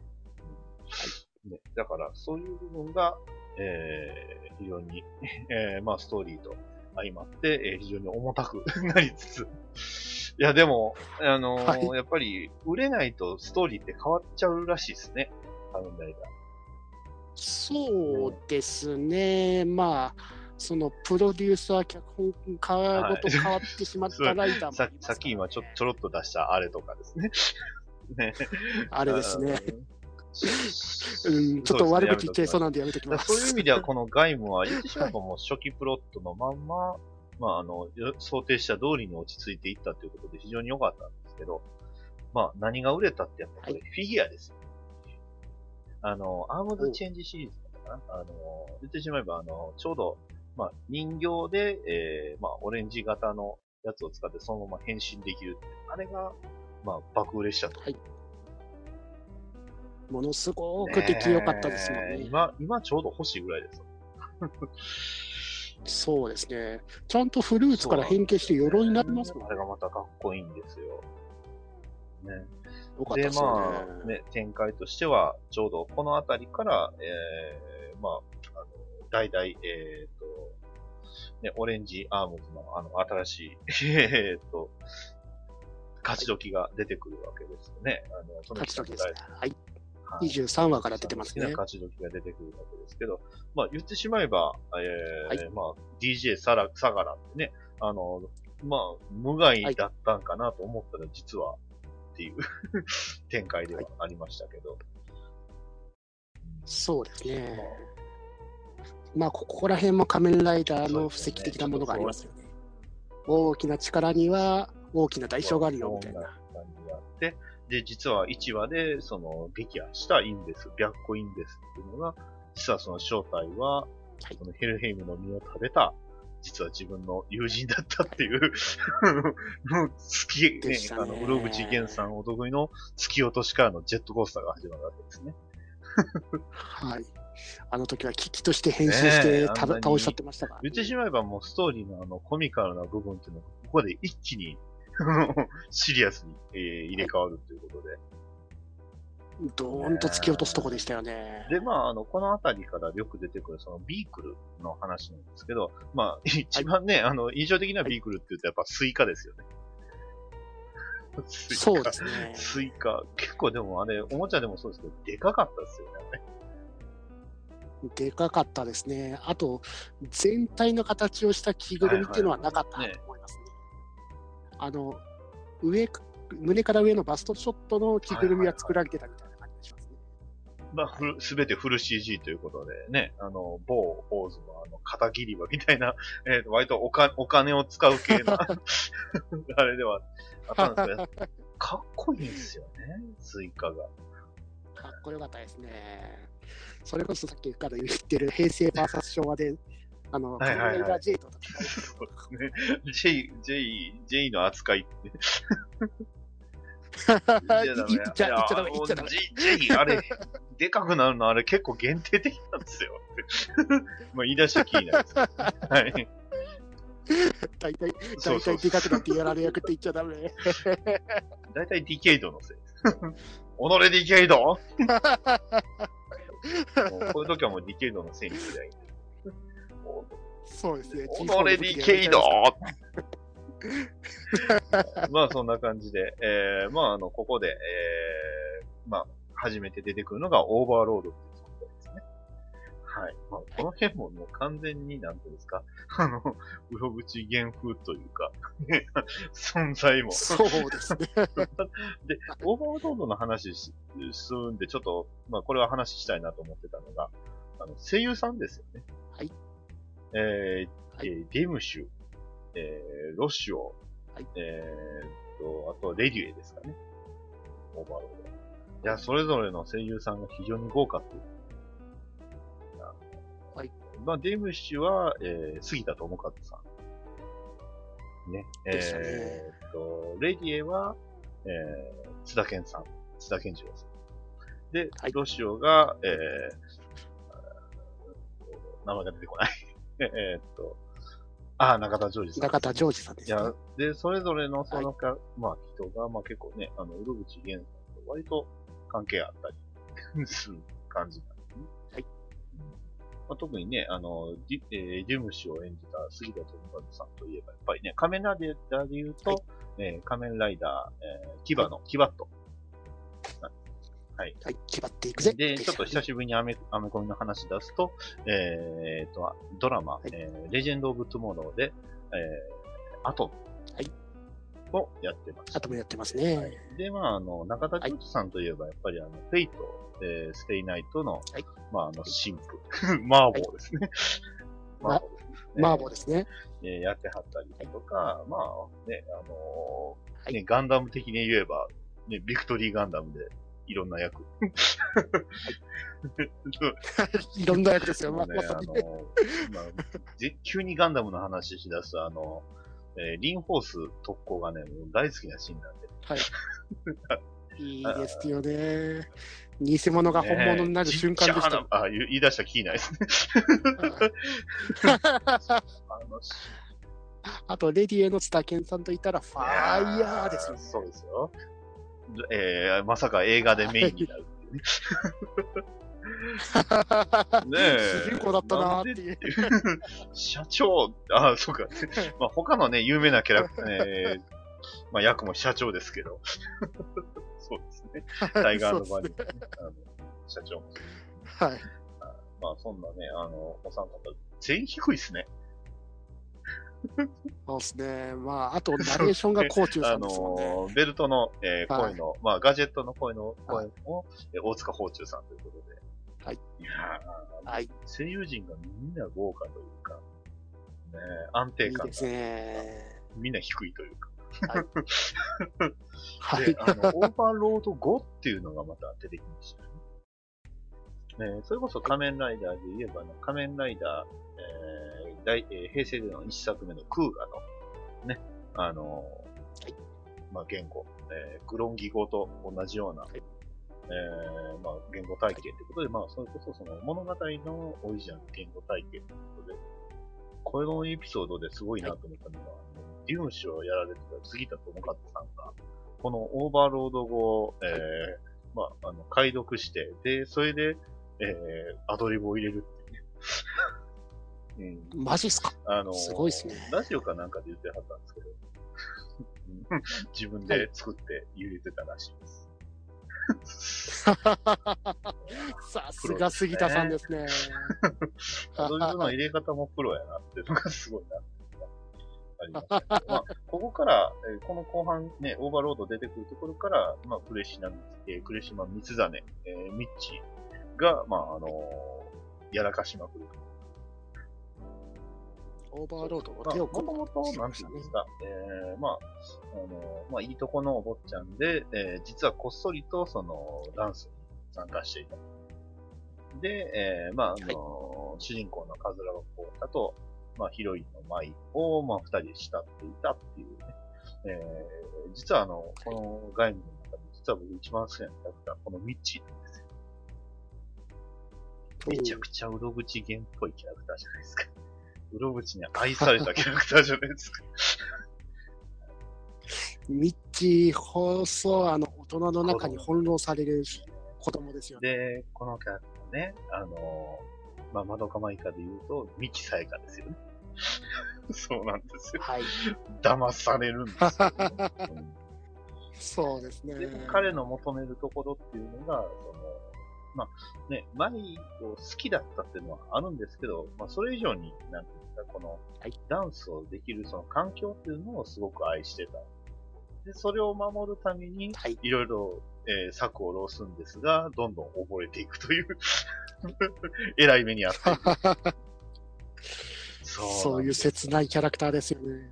に。ね、だから、そういう部分が、えー、非常に、*laughs* えー、まあ、ストーリーと相まって、えー、非常に重たく *laughs* なりつつ。いや、でも、あのーはいやっぱり、売れないとストーリーって変わっちゃうらしいですね。仮面ライダー。そうですね。まあ、そのプロデューサー、脚本家ごと変わってしまったライダーもあささっき今ちょちょろっと出したあれとかですね。*laughs* ねあれですね。うん。うん、ちょっと悪口言っちゃいそうななんでやめときます。そういう意味では、この鎧武は、言ってしまえばもう初期プロットのまんま、まあ、あの、よ想定した通りに落ち着いていったということで非常に良かったんですけど、まあ、何が売れたってやっぱこれ、フィギュアですよ。あの、アームズチェンジシリーズだったかなあの、言ってしまえば、あの、ちょうど、まあ、人形で、えー、まあ、オレンジ型のやつを使ってそのまま変身できるってあれが、まあ、爆売れしたと。ものすごく出来良かったですもんね。ねえ今、今ちょうど欲しいぐらいですよ。*laughs* そうですね。ちゃんとフルーツから変形して鎧になりますもんあれがまたかっこいいんですよ。ね。で、よかったでまあ、ね。ね、展開としては、ちょうどこのあたりから、えー、まあ、あの、代々、えーと、ね、オレンジアームズの、あの、新しい、*laughs* えーと、勝ち時が出てくるわけですよね。あの、その勝ち時ですね。はい。はい23話から出てますね。勝ち時が出てくるわけですけど、まあ言ってしまえば、えーはいまあ DJ サラ、サガラってね、あの、まあ無害だったんかなと思ったら実はっていう *laughs* 展開ではありましたけど、そうですね。まあ、ここら辺も仮面ライダーの布石的なものがありますよね。大きな力には大きな代償があるよ、みたいな。感じがあって、で、実は1話で、その、撃破したインベス、白虎インベスっていうのが、実はその正体は、はいそのヘルヘイムの実を食べた、実は自分の友人だったっていう、*laughs* もう、突き、ねあの、うろぶちげんさんお得意の突き落としからのジェットコースターが始まるわけですね。はい。あの時は危機として変身してたね倒しちゃってましたから、言ってしまえばもうストーリーのあの、コミカルな部分っていうのが、ここで一気に、*laughs* シリアスに、えー入れ替わるということで、ドーンと突き落とすとこでしたよね。で、まあ、あの、このあたりからよく出てくる、そのビークルの話なんですけど、まあ、一番ね、あの、印象的なビークルって言うとやっぱスイカですよね。スイカそうですね。スイカ。結構でもあれ、おもちゃでもそうですけど、でかかったですよね。でかかったですね。あと、全体の形をした着ぐるみっていうのはなかったなと思いますね。あの、上、胸から上のバストショットの着ぐるみは作られてたみたいな感じがしますね。まあ、すべてフル CG ということでね、あの、某オーズのあの、肩切り場みたいな、えー、割とおかお金を使う系な、*laughs* あれではあったんですけど、かっこいいんですよね、スイカが。かっこよかったですね。それこそさっきから言ってる平成 VS 昭和で、あの、はいはいはい仮面ラ J と戦う。そうですね。J、J、J の扱いって。*laughs* 言っちゃダメ、言っちゃダメ。J、あれ、でかくなるのあれ結構限定的なんですよ。*laughs* まあ言い出した気になるんですけど。はい。大体、大体でかくなってやられ役って言っちゃダメ。*laughs* 大体ディケイドのせいです。己ディケイドこういう時はもうディケイドのせいにすりそうですね。己ディケイドまあそんな感じで、えー、まああの、ここで、えー、まあ、初めて出てくるのがオーバーロードっ。はい。まあ、この辺ももう完全になんていうんですか、*laughs* あの、うろぶち原風というか、ね *laughs* 存在も。そうですね。*laughs* で、オーバーロードの話しするんで、ちょっと、まあこれは話したいなと思ってたのが、あの、声優さんですよね。はい。えーはいえーデムシュ、えーロシオ、はいえーっと、あと、レデュエですかね。オーバーロード。いや、それぞれの声優さんが非常に豪華っていう。はい。まあ、デムシュは、えー、杉田智和さん。ね。でしたねえーっと、レディエは、えー、津田健さん。津田健次郎さん。で、はいロシオが、えー、名前が出てこない。*laughs* えーっと、あ、中田ジョージさん。中田ジョージさんですね。いや、で、それぞれのそのか、まあ人が、まあ結構ね、あの、うろぶちげんさんと割と関係あったり *laughs* する感じまあ、特にね、あの、ディ、えー、デムシュを演じた杉田智和さんといえば、やっぱりね、仮面ライダーで言うと、はいえー仮面ライダー、えー、キバの、キバット。はい、決まっていくぜ。で、ちょっと久ししぶりにアメ、アメコミの話出すと、えー、と、ドラマ、いえーレジェンド・オブ・トゥモローで、えー、アトはいムをやってました。アトムやってますね。はいで、まあ、あの、中田ジョージさんといえば、やっぱりあの、フェイト、えー、ステイナイトの、はいまあ、あの、神父、マーボーですね。まマーボーですね。マーボーですね。えーやってはったりとか、まあ、ね、あのーはいね、ガンダム的に言えば、ね、ビクトリーガンダムで、いろんな役。*laughs* いろんな役ですよ。まもうね、あのあまあ、絶急にガンダムの話し出すと、あの、えーリンホース特攻がね、もう大好きなシーンなんで。はい。*laughs* いいですよね。偽物が本物になる瞬間でした。あ、言い出したきりないですね。あと、レディエのツタケンさんといたら、ファイヤーですよね。そうですよ。えー、まさか映画でメインになるってね。*laughs* ねえ。主人公だったなーっていう。社長、あ、そうか。まあ、他のね、有名なキャラクター、えー、まあ、役も社長ですけど。そうですね。*laughs* タイガーバニー、ね、あの社長も。はい。まあ、そんなね、あの、お三方、全員低いですね。*laughs* そうですね。まあ、あと、ナレーションがコーチューさあんですもんね。の、ベルトの、えーはい声の、まあ、ガジェットの声の声も、えー大塚宝中さんということで。はい。いやーはい。声優陣がみんな豪華というか、ね、安定感がいいですね。みんな低いというか。はい。*laughs* で、あの、オーバーロード5っていうのがまた出てきましたよね。ねそれこそ仮面ライダーで言えばね、仮面ライダー、えー大えー平成での一作目のクーガの、ね、あのーまあ、言語、えーグロンギ語と同じような、いえーまあ、言語体系ということで、まあ、それこそその物語のオリジナル言語体系ということで、このエピソードですごいなと思ったのが、あのデューン氏をやられてた杉田智和さんが、このオーバーロード語を、えーまあ、あの、解読して、で、それで、えーアドリブを入れるっていうね。うん。マジっすか？あのーすごいっすねラジオかなんかで言ってはったんですけど、う *laughs* ん自分で作って入れてたらしいです。*laughs* さすが杉田さんですね。アドリブの入れ方もプロやなっていうのがすごいなってありましたけど、まあ、ここから、えーこの後半ね、オーバーロード出てくるところから、まあ、クレシナ、えー、クレシマミツザネ、えーミッチが、まあ、あのーやらかしまくる。オーバーロードまあ、の手をもともと、なんていうんですか、えー、まあ、あの、まあ、いいとこのお坊ちゃんで、えー、実はこっそりと、その、ダンスに参加していた。で、えー、まあ、あの、主人公のカズラがこうだと、まあ、ヒロインの舞を、まあ、二人で慕っていたっていうね。えー、実はあの、このガイムの中で、実は僕一番好きなキャラクター、このミッチーなんですよ。めちゃくちゃうろぶち源っぽいキャラクターじゃないですか。うろぶちに愛されたキャラクターじゃないですか。*laughs* ミッチー放送、あの、大人の中に翻弄される子供ですよね。で、このキャラクターね、あのー、まあ、まどかマイカで言うと、ミキサヤカですよね。*laughs* そうなんですよ。はい。騙されるんですよ、*laughs* そうですね。でも彼の求めるところっていうのが、その、まあ、ね、マイを好きだったっていうのはあるんですけど、まあ、それ以上に、なんていうんですか、このはい、ダンスをできるその環境っていうのをすごく愛してた。で、それを守るために、はい。いろいろ、えー策を浪すんですが、どんどん溺れていくという、*laughs* 偉い目にあっていく。そうそういう切ないキャラクターですよね。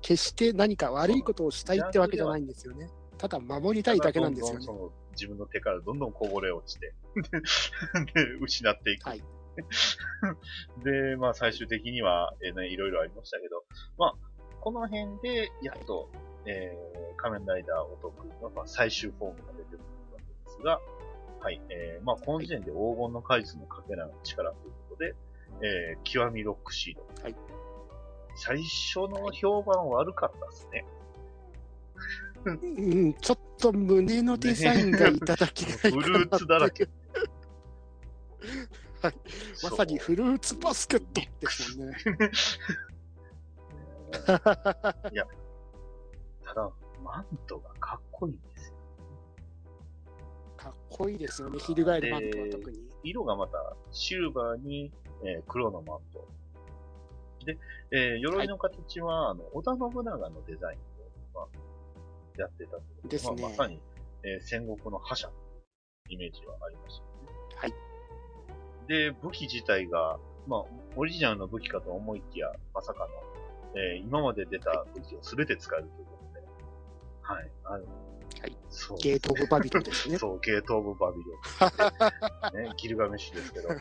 決して何か悪いことをしたいってわけじゃないんですよね。ただ守りたいだけなんですよねどん。どんその自分の手からどんどんこぼれ落ちて、*laughs* で、失っていく。はい *laughs* で、まあ最終的には、えーね、いろいろありましたけど、まあ、この辺で、やっと、えー、仮面ライダーお得の、まあ、最終フォームが出てくるわけですが、はい、えー、まあ、この時点で黄金の果実のかけらの力ということで、えー、極みロックシード。はい最初の評判悪かったですね。*laughs* うん、ちょっと胸のデザインがいただきたいフルーツだらけ。*laughs* はいまさにフルーツバスケットですもんね。*laughs* いや、ただ、マントがかっこいいんですよ。かっこいいですよね、翻るマントはで特に。色がまたシルバーに、えー黒のマント。で、えー鎧の形は、あの、織田信長のデザインを、まあ、やってたとですねまあ、まさに、えー戦国の覇者イメージはありましたよね。はい。で、武器自体が、まあ、オリジナルの武器かと思いきや、まさかの、えー今まで出た武器を全て使えるということで、はい。あのはい。そうゲート・オブ・バビロンですね。*laughs* そう、ゲート・オブ・バビロン。*laughs* ね、ギルガメッシュですけど。い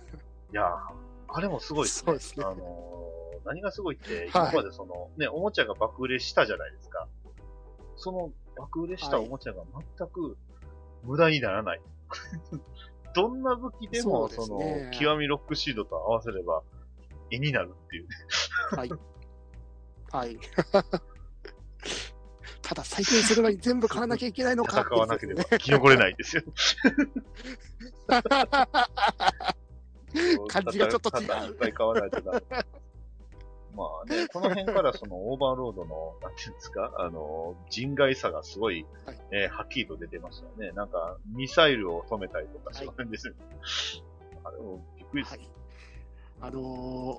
やーあれもすごいですね。そうですねあのー何がすごいって、はい今までその、ね、おもちゃが爆売れしたじゃないですか。その爆売れしたおもちゃが全く無駄にならない。*laughs* どんな武器でも、そねの、極みロックシードと合わせれば、絵になるっていうね。はい。はい。*laughs* ただ再建するのに全部買わなきゃいけないのか戦わなければ生き残れないですよ。*laughs* 感じがちょっと違ういっぱい買わないとダメ。まあね、この辺からその *laughs* オーバーロードの、なんていうんですか、あの、人外さがすごい、はいえーはっきりと出てましたよね。なんか、ミサイルを止めたりとかしてるんですよ。あれもびっくりですはい。あの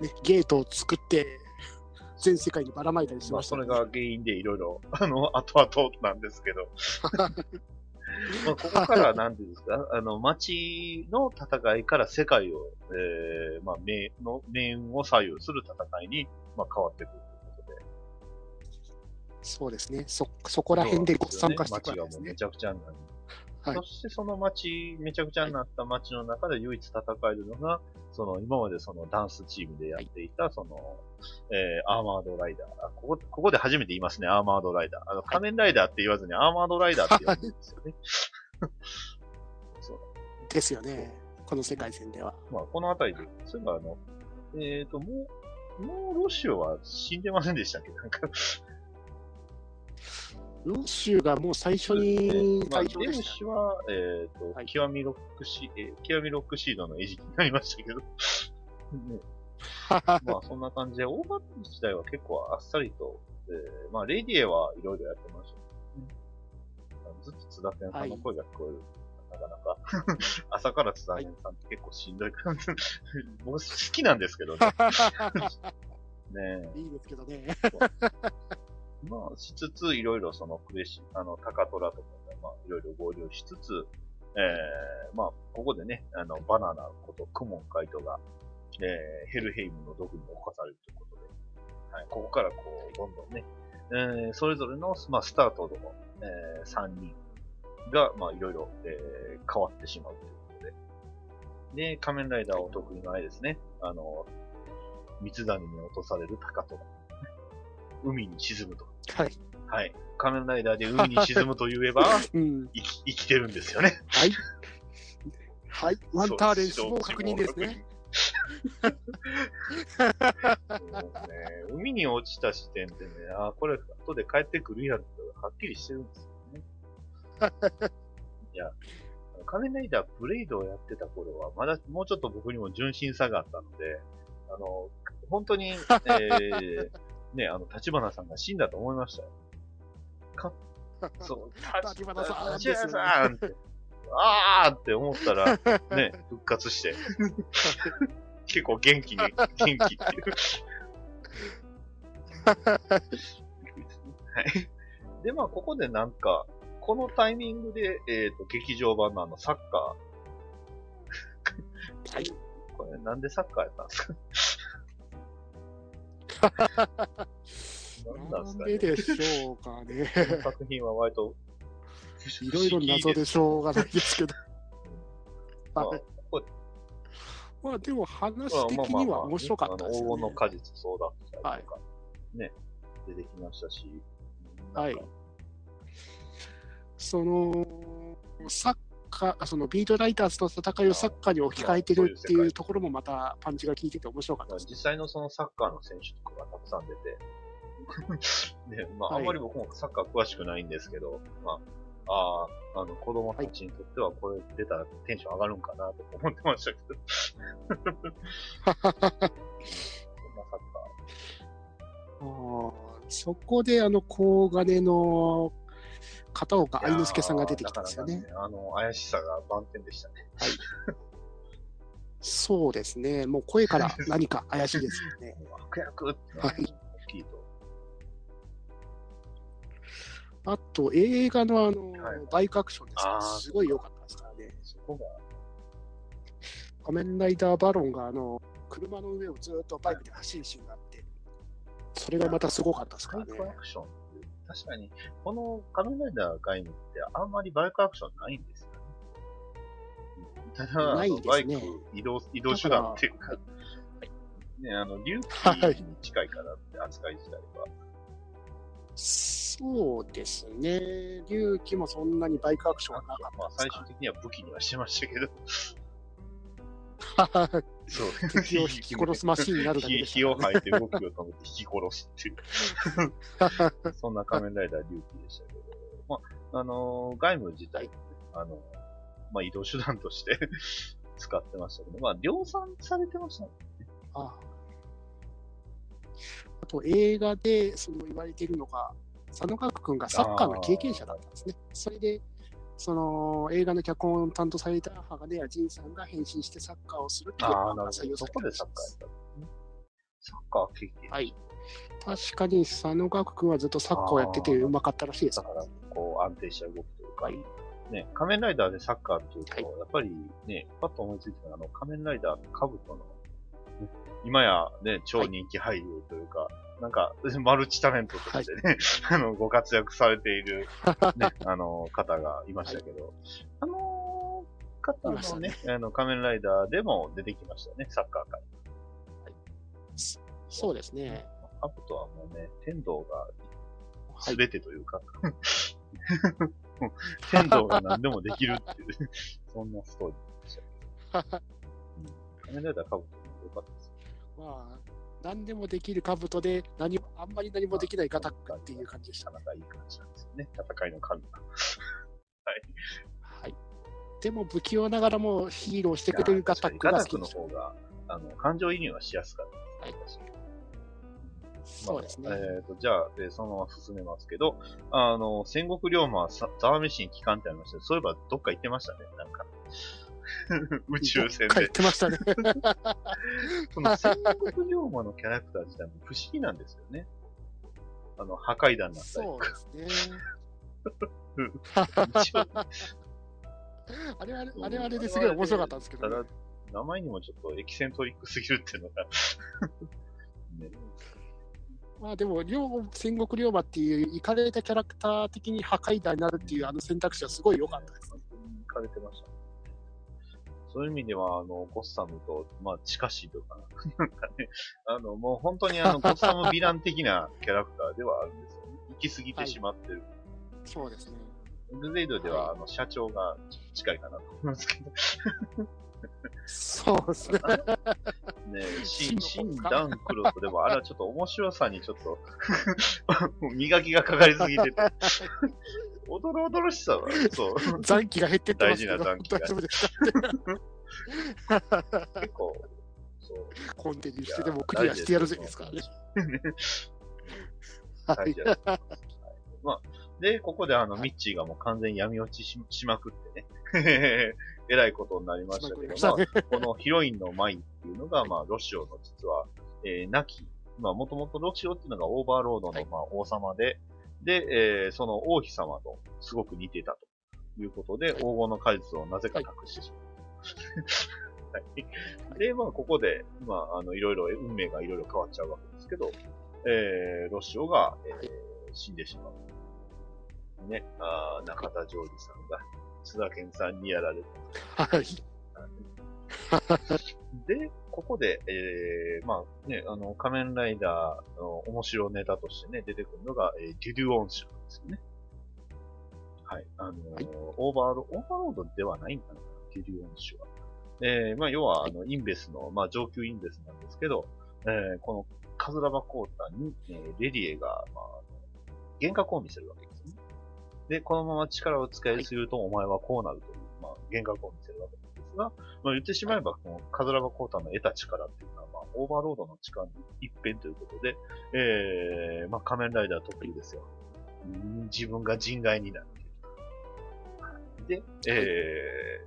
ーね、ゲートを作って、全世界にばらまいたりしまあ、ましたね、それが原因でいろいろ、あの、後々なんですけど。*laughs* *laughs* まあ、ここから、なんていうんですか、*laughs* あの、街の戦いから世界を、えー、まあ、命の、命運を左右する戦いに、まあ、変わってくるということで。そうですね。そ、そこら辺でご参加してくるわけですね街がもうめ。ちゃくちゃになり、はいそしてその街、めちゃくちゃになった街の中で唯一戦えるのが、その今までそのダンスチームでやっていた、その、えー、アーマードライダー。あここ、ここで初めて言いますね、アーマードライダー。あの、仮面ライダーって言わずにアーマードライダーって呼んでるんですよね。*laughs* そう。ですよね。この世界線では。まあ、このあたりで、そういえばあの、えっ、と、もう、もうロシオは死んでませんでしたっけ？なんか、ロッシュがもう最初にまあ、退場デムでしたね。シは、えっ、と、はい極みロックシ、えー極みロックシードの餌食になりましたけど、*laughs* ねまあそんな感じで、オーバート自体は結構あっさりと、えーまあレディエはいろいろやってましたけどね。ずっと津田健さんの声が聞こえる。なかなか。*laughs* 朝から津田健さんって結構しんどい感じ。僕好きなんですけどね。*laughs* ねえいいですけどね。まあ、しつつ、いろいろその、クレシ、あの、タカトラとか、まあ、いろいろ合流しつつ、えー、まあ、ここでね、あの、バナナことクモンカイトが、えー、ヘルヘイムの毒に侵されるということで、はい、ここからこう、どんどんね、えー、それぞれの、まあ、スタートの、えー、3人が、まあ、いろいろ、えー、変わってしまうということで、で、仮面ライダーお得意のあれですね、あの、ミツザネに落とされるタカトラ。海に沈むと。はい。はい。仮面ライダーで海に沈むと言えば、*laughs* うん。生き、生きてるんですよね。はい。はい。ワンターレン死亡確認ですね。。*laughs* ね、海に落ちた時点でね、あ、これ後で帰ってくるやろとはっきりしてるんですよね。*laughs* いや、仮面ライダーブレイドをやってた頃は、まだもうちょっと僕にも純真さがあったので、あの、本当に、えー、ね、あの、立花さんが死んだと思いましたよ。か、*laughs* そう、立花さん立花さんって、*laughs* あーって思ったら、ね、復活して、*laughs* 結構元気に、元気っていう。はい。で、まあ、ここでなんか、このタイミングで、えっ、と、劇場版のあの、サッカー。はい。これ、なんでサッカーやったんですか？なんでででしょうかね。この作品は割と、いろいろ謎でしょうがないですけど。まあはいこまあでも話まあ的には面白かったですよね黄金の。果実相談とか、ね、出てきましたし。はいその、サッカー、そのビートライターズの戦いをサッカーに置き換えてるっていうところもまたパンチが効いてて面白かったですね。実際のそのサッカーの選手とかがたくさん出て、*laughs* ね、まあ、はいあんまり僕もサッカー詳しくないんですけど、まあ、ああ、あの、子供たちにとってはこれ出たらテンション上がるんかなと思ってましたけど。*laughs* そんなサッカあーそこであの、高金の片岡ー。愛之助さんが出てきたんですよね。あの、怪しさが満点でしたね。そうですね。もう声から *laughs* 何か怪しいですよね。*laughs* 悪役ってのはい。あと、映画のあの、はいバイクアクションですかすごい良かったですからね。そこが、仮面ライダーバロンがあの、車の上をずっとバイクで走るシーンがあって、それがまたすごかったですからねバイク。アクション確かに、この仮面ライダー概念ってあんまりバイクアクションないんですよね。ただ、ないですねバイク移動、移動手段っていうか、ね、あの、隆起に近いからって扱い自体は。そうですね。龍騎もそんなにバイクアクションはなかったまあ、最終的には武器にはしてましたけど、そう。*laughs* 敵を引き殺すマシンになるだけでした火を吐いて動きを止めて引き殺すっていう。*laughs* そんな仮面ライダー龍騎でしたけど。まあ、あのー外務自体、あの、まあ、移動手段として *laughs* 使ってましたけど、まあ、量産されてましたね。あああと映画でその言われているのが、佐野岳君がサッカーの経験者だったんですね。それで、その映画の脚本を担当された鋼谷仁さんが変身してサッカーをするっていうああ、のが採用されたすね。サッカー経験。はい。確かに佐野岳君はずっとサッカーをやっててうまかったらしいですだから、こう、安定した動きというか、はいね、仮面ライダーでサッカーっていうと、はいやっぱりね、パッと思いついたのは、あの、仮面ライダーのカブトの、ね今やね、超人気俳優というか、なんか、*laughs* マルチタレントとしてね、*laughs* あの、ご活躍されている、*laughs* ね、あの、方がいましたけど、あの方いましたのねね、あの、仮面ライダーでも出てきましたね、サッカー界。そうですね。カブトはもうね、天道がはい。全てというか、もう天道が何でもできるっていう、そんなストーリーでしたけど。うん仮面ライダーカブトも良かったです。まあ、何でもできる兜で何も、あんまり何もできないガタックっていう感じでしたな。かなかいい感じなんですよね。戦いの神が。はい。はい。でも不器用ながらもヒーローしてくれるガタックガタックのが好きでした。方が、あの、感情移入はしやすかったはいです。そうですね。まあえっ、と、じゃあ、えーそのまま進めますけど、あの、戦国龍馬はさザワメシン機関ってありましたねそういえばどっか行ってましたね、なんか。宇宙船で言っ。てましたね。*laughs* その戦国龍馬のキャラクター自体も不思議なんですよね。あの、破壊弾になったりそう。ですね。*laughs* あれはあれ、あれはあれですごい面白かったんですけどたね、だ、名前にもちょっとエキセントリックすぎるっていうのが、*laughs* ね、まあでも、両戦国龍馬っていう、いかれたキャラクター的に破壊弾になるっていうあの選択肢はすごい良かったです。本当に行かれてましたね。そういう意味では、あの、ゴッサムと、まあ、近しいというかな。*laughs* なんかね、あの、もう本当にあの、*laughs* ゴッサムヴィラン的なキャラクターではあるんですよね。行き過ぎてしまってる。そうですね。ルゼイドでは、あの、社長が近いかなと思いますけど。そうですね。*laughs* ねシン、シンダウンクロスでも、あれはちょっと面白さにちょっと磨きがかかりすぎてて、おどろおどろしさは、そう、*laughs* 残機が減ってってますけど、大事な残機が。大丈夫ですか？結構、そう、コンテニューしてでもクリアしてやるぜですからね。はい。大事だと思います。はいまあ、で、ここであの、ミッチーがもう完全に闇落ちししまくってね、*laughs* えらいことになりましたけど、まあ、このヒロインのマイっていうのが、まあ、ロシオの実は、えー、亡き、まあ、もともとロシオっていうのがオーバーロードの、まあ、王様で、で、えーその王妃様とすごく似ていたということで、はい黄金の果実をなぜか隠してしまう。はい。で、まあ、ここで、まあ、あの、いろいろ、運命がいろいろ変わっちゃうわけですけど、えー、ロシオが、えーはい死んでしまう。ね、あー中田ジョージさんが、津田健さんにやられて、はい。*laughs* で、ここで、えー、まあね、あの、仮面ライダーの面白ネタとしてね、出てくるのが、えー、デュデュオン種なんですよね。はい。あのーはいオーバーロ、オーバーロードではないんかな、デュデュオンシュは。えー、まあ、要は、あの、インベスの、まあ、上級インベスなんですけど、えー、この、カズラバコータに、えー、レデュエが、まあ、幻覚を見せるわけですね。で、このまま力を使いすぎると、お前はこうなるという、まあ、幻覚を見せるわけですが、まあ、言ってしまえば、このカズラバコータの得た力っていうのは、まあ、オーバーロードの力の一片ということで、えー、まあ、仮面ライダー得意ですよ。うん自分が人外になるっていう。で、え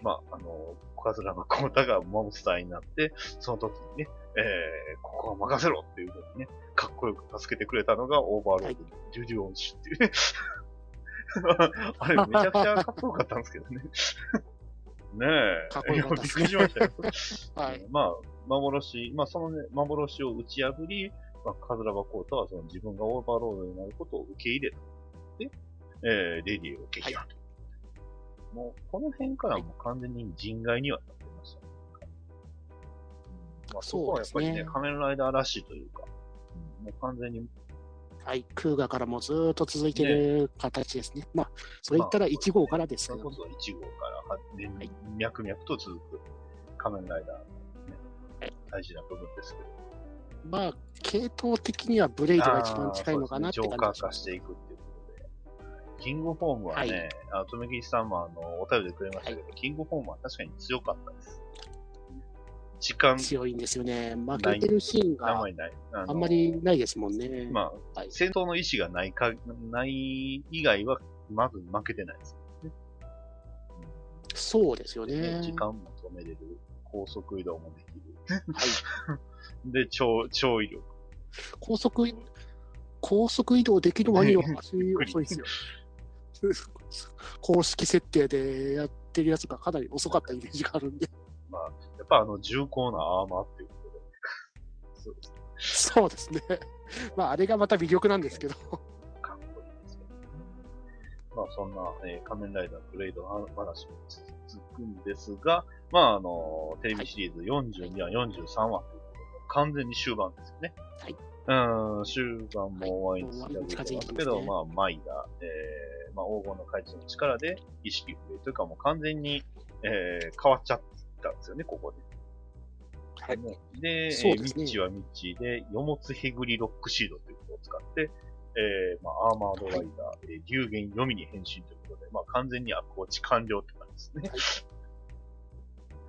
ー、まあ、あの、カズラバコータがモンスターになって、その時にね、えー、ここは任せろっていうふうにね、かっこよく助けてくれたのがオーバーロード、デュデュオンシュっていうね。*laughs* あれめちゃくちゃかっこよかったんですけどね。ねえ。かっこよかったですねびっくりしましたよ。*laughs* はい。まあ、幻、まあそのね、幻を打ち破り、まあ、カズラバコータはその自分がオーバーロードになることを受け入れた。で、えー、レディーを撃破と。もう、この辺からもう完全に人外にはなってましたね。うんまあ、そこはやっぱりね、ね仮面ライダーらしいというか、うんもう完全にはい。クーガからもずーっと続いてる形ですね。まあ、それ言ったら1号からですけどそれこ、そ1号からは、ねはい脈々と続く仮面ライダーの、ね、大事な部分ですけど。まあ、系統的にはブレイドが一番近いのかなってあーそうですね、浄化。化していくっていうことで。キングフォームはね、はいあの、とめさんもあの、お便りでくれましたけど、キングフォームは確かに強かったです。時間、強いんですよね。負けてるシーンがあんまりない。ですもんね。まあ、はい戦闘の意思がないか、ない以外は、まず負けてないです。そうですよねね。時間も止めれる。高速移動もできる。はい、*laughs* で、超、超威力。高速い、高速移動できる割には足遅いですよ。*laughs* 公式設定でやってるやつがかなり遅かったイメージがあるんで。まあ、やっぱあの重厚なアーマーっていうことで。そ *laughs* うそうですね。*laughs* まあ、あれがまた魅力なんですけど。かっこいいですよね。まあ、そんな、えー仮面ライダーブレイドの話も続くんですが、まあ、あの、テレビシリーズ42話、43話ということで、完全に終盤ですよね。はい。うん、終盤も終わりにはい近づいてますけど、まあ、マイが、えー、まあ、黄金の怪獣の力で意識不明というか、もう完全に、えー、変わっちゃったんですよね、ここで。はいねで、えーそうですねミッチはミッチで、ヨモツヘグリロックシードということを使って、えー、まあ、アーマードライダー、えー流言読みに変身ということで、まあ、完全に悪落ち完了って感じですね。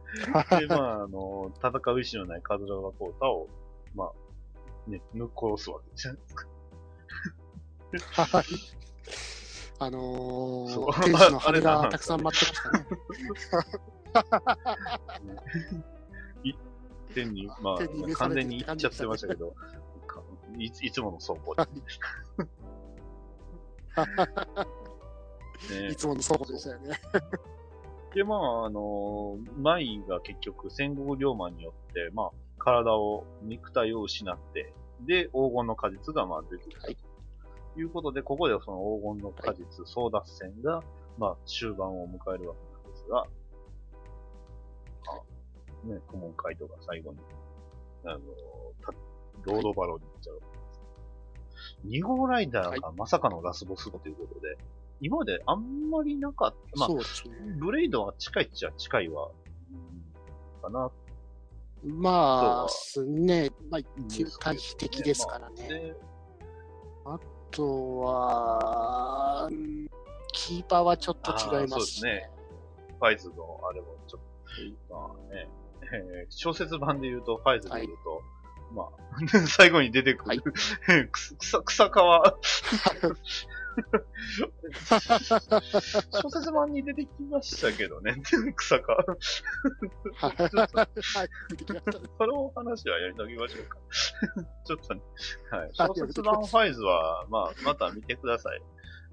*laughs* で、まあ、あの、戦う意思のないカズラガコータを、まあ、ね、抜っ殺すわけじゃないですか。はい。あのそうー、天使の羽が *laughs* たくさん待ってましたね。*laughs* 天に、ま天に召あ、完全に行っちゃってましたけど、かいついつもの倉庫で。*laughs* ねいつもの倉庫でしたよね。で、まあ、あの、マイが結局戦国龍馬によって、まあ、体を、肉体を失って、で、黄金の果実がまあ出てきたと。はいい、うことで、ここでその黄金の果実、争奪戦が、まあ、終盤を迎えるわけなんですが、あ、ね、顧問カイトが最後に、あの、たロードバローに行っちゃうわけです。2号ライダーがまさかのラスボスということで、今まであんまりなかった、まあそうですね。ブレイドは近いっちゃ近いわ、うんかな。まあ、すね、まあ、一対比的ですからね。で、あとは、うんキーパーはちょっと違いますしあーそうファイズのあれもちょっと、まあね、えー小説版で言うと、ファイズで言うと、まあ、*laughs* 最後に出てくる、はい *laughs* 草草川、*laughs* 小説版に出てきましたけどね、草川。その話はやりときましょうか。ちょっとね、はい。はい小説版ファイズは、まあ、また見てください。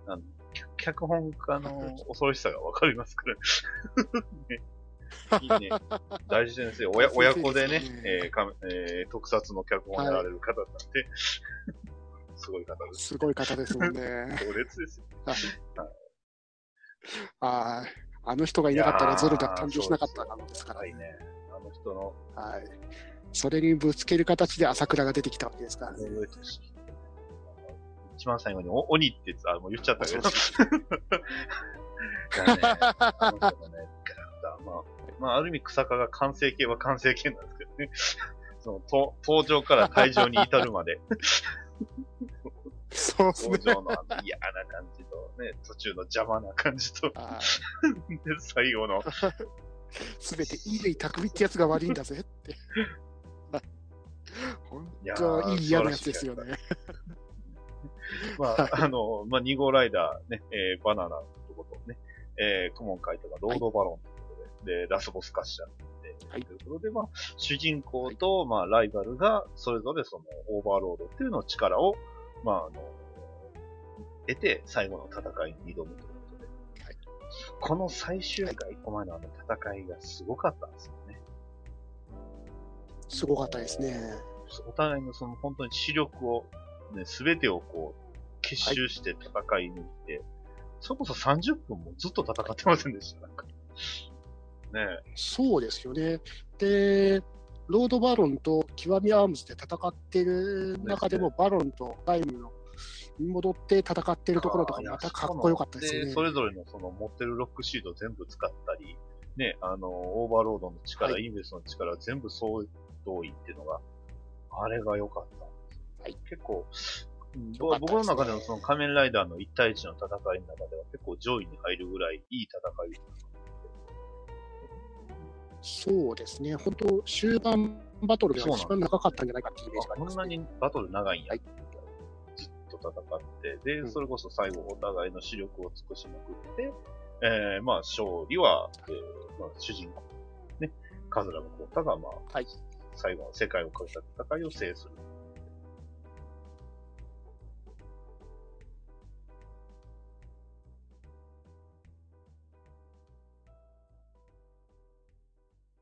あの、脚脚本家の恐ろしさがわかりますから。ねいいね。*laughs* 大事先生、親親子でねえーかえー特撮の脚本をやられる方なんで、すごい方です。すごい方ですもんね。*laughs* 強烈ですよ。はい。あの人がいなかったらゾルが誕生しなかったのですからはいね。あの人の、はい。それにぶつける形で朝倉が出てきたわけですからね。一番最後にお鬼ってあ、もう言っちゃったけど。恐いやね、あの人のね、キャラクター、まあ、まあ、ある意味草加が完成形は完成形なんですけどね。*laughs* その、と登場から退場に至るまで、*laughs* そうですね登。場の嫌な感じと、ね、途中の邪魔な感じと、はいで、最後の、*laughs* すべて乾匠ってやつが悪いんだぜって。本当いい嫌なやつですよね。まあ、あの、まあ、2号ライダーね、えーバナナのとことね、えー、クモンカイトがロードバロンといで、で、ラスボス化しちゃって、はいということで、まあ、主人公と、まあ、ライバルが、それぞれその、オーバーロードっていうのを力を、まあ、あの、得て、最後の戦いに挑むということで、はいこの最終回、一個前のあの戦いがすごかったんですよね。すごかったですね。お互いのその本当に視力を、ね、すべてをこう、結集して戦い抜いて、それこそ30分もずっと戦ってませんでした、なんか。ねそうですよね。で、ロードバロンと極みアームズで戦ってる中でも、バロンとタイムのに戻って戦ってえ。るところとかまたかっこよかったですよねで、。それぞれのその持ってるロックシード全部使ったり、ね、あの、オーバーロードの力、はインベスの力、全部総動員っていうのが、あれが良かった。はい結構、ね僕の中でのその仮面ライダーの1対1の戦いの中では結構上位に入るぐらいいい戦いそうですね、本当、終盤バトルでは一番長かったんじゃないかっていうイメージがあります、こんなね。にバトル長いんや。はい。ずっと戦って、で、うん。それこそ最後お互いの視力を尽くしまくって、えー、まあ勝利は、えーまあ、主人公、ね、カズラムコータが、まあ、はい。最後の世界をかけた戦いを制する。っ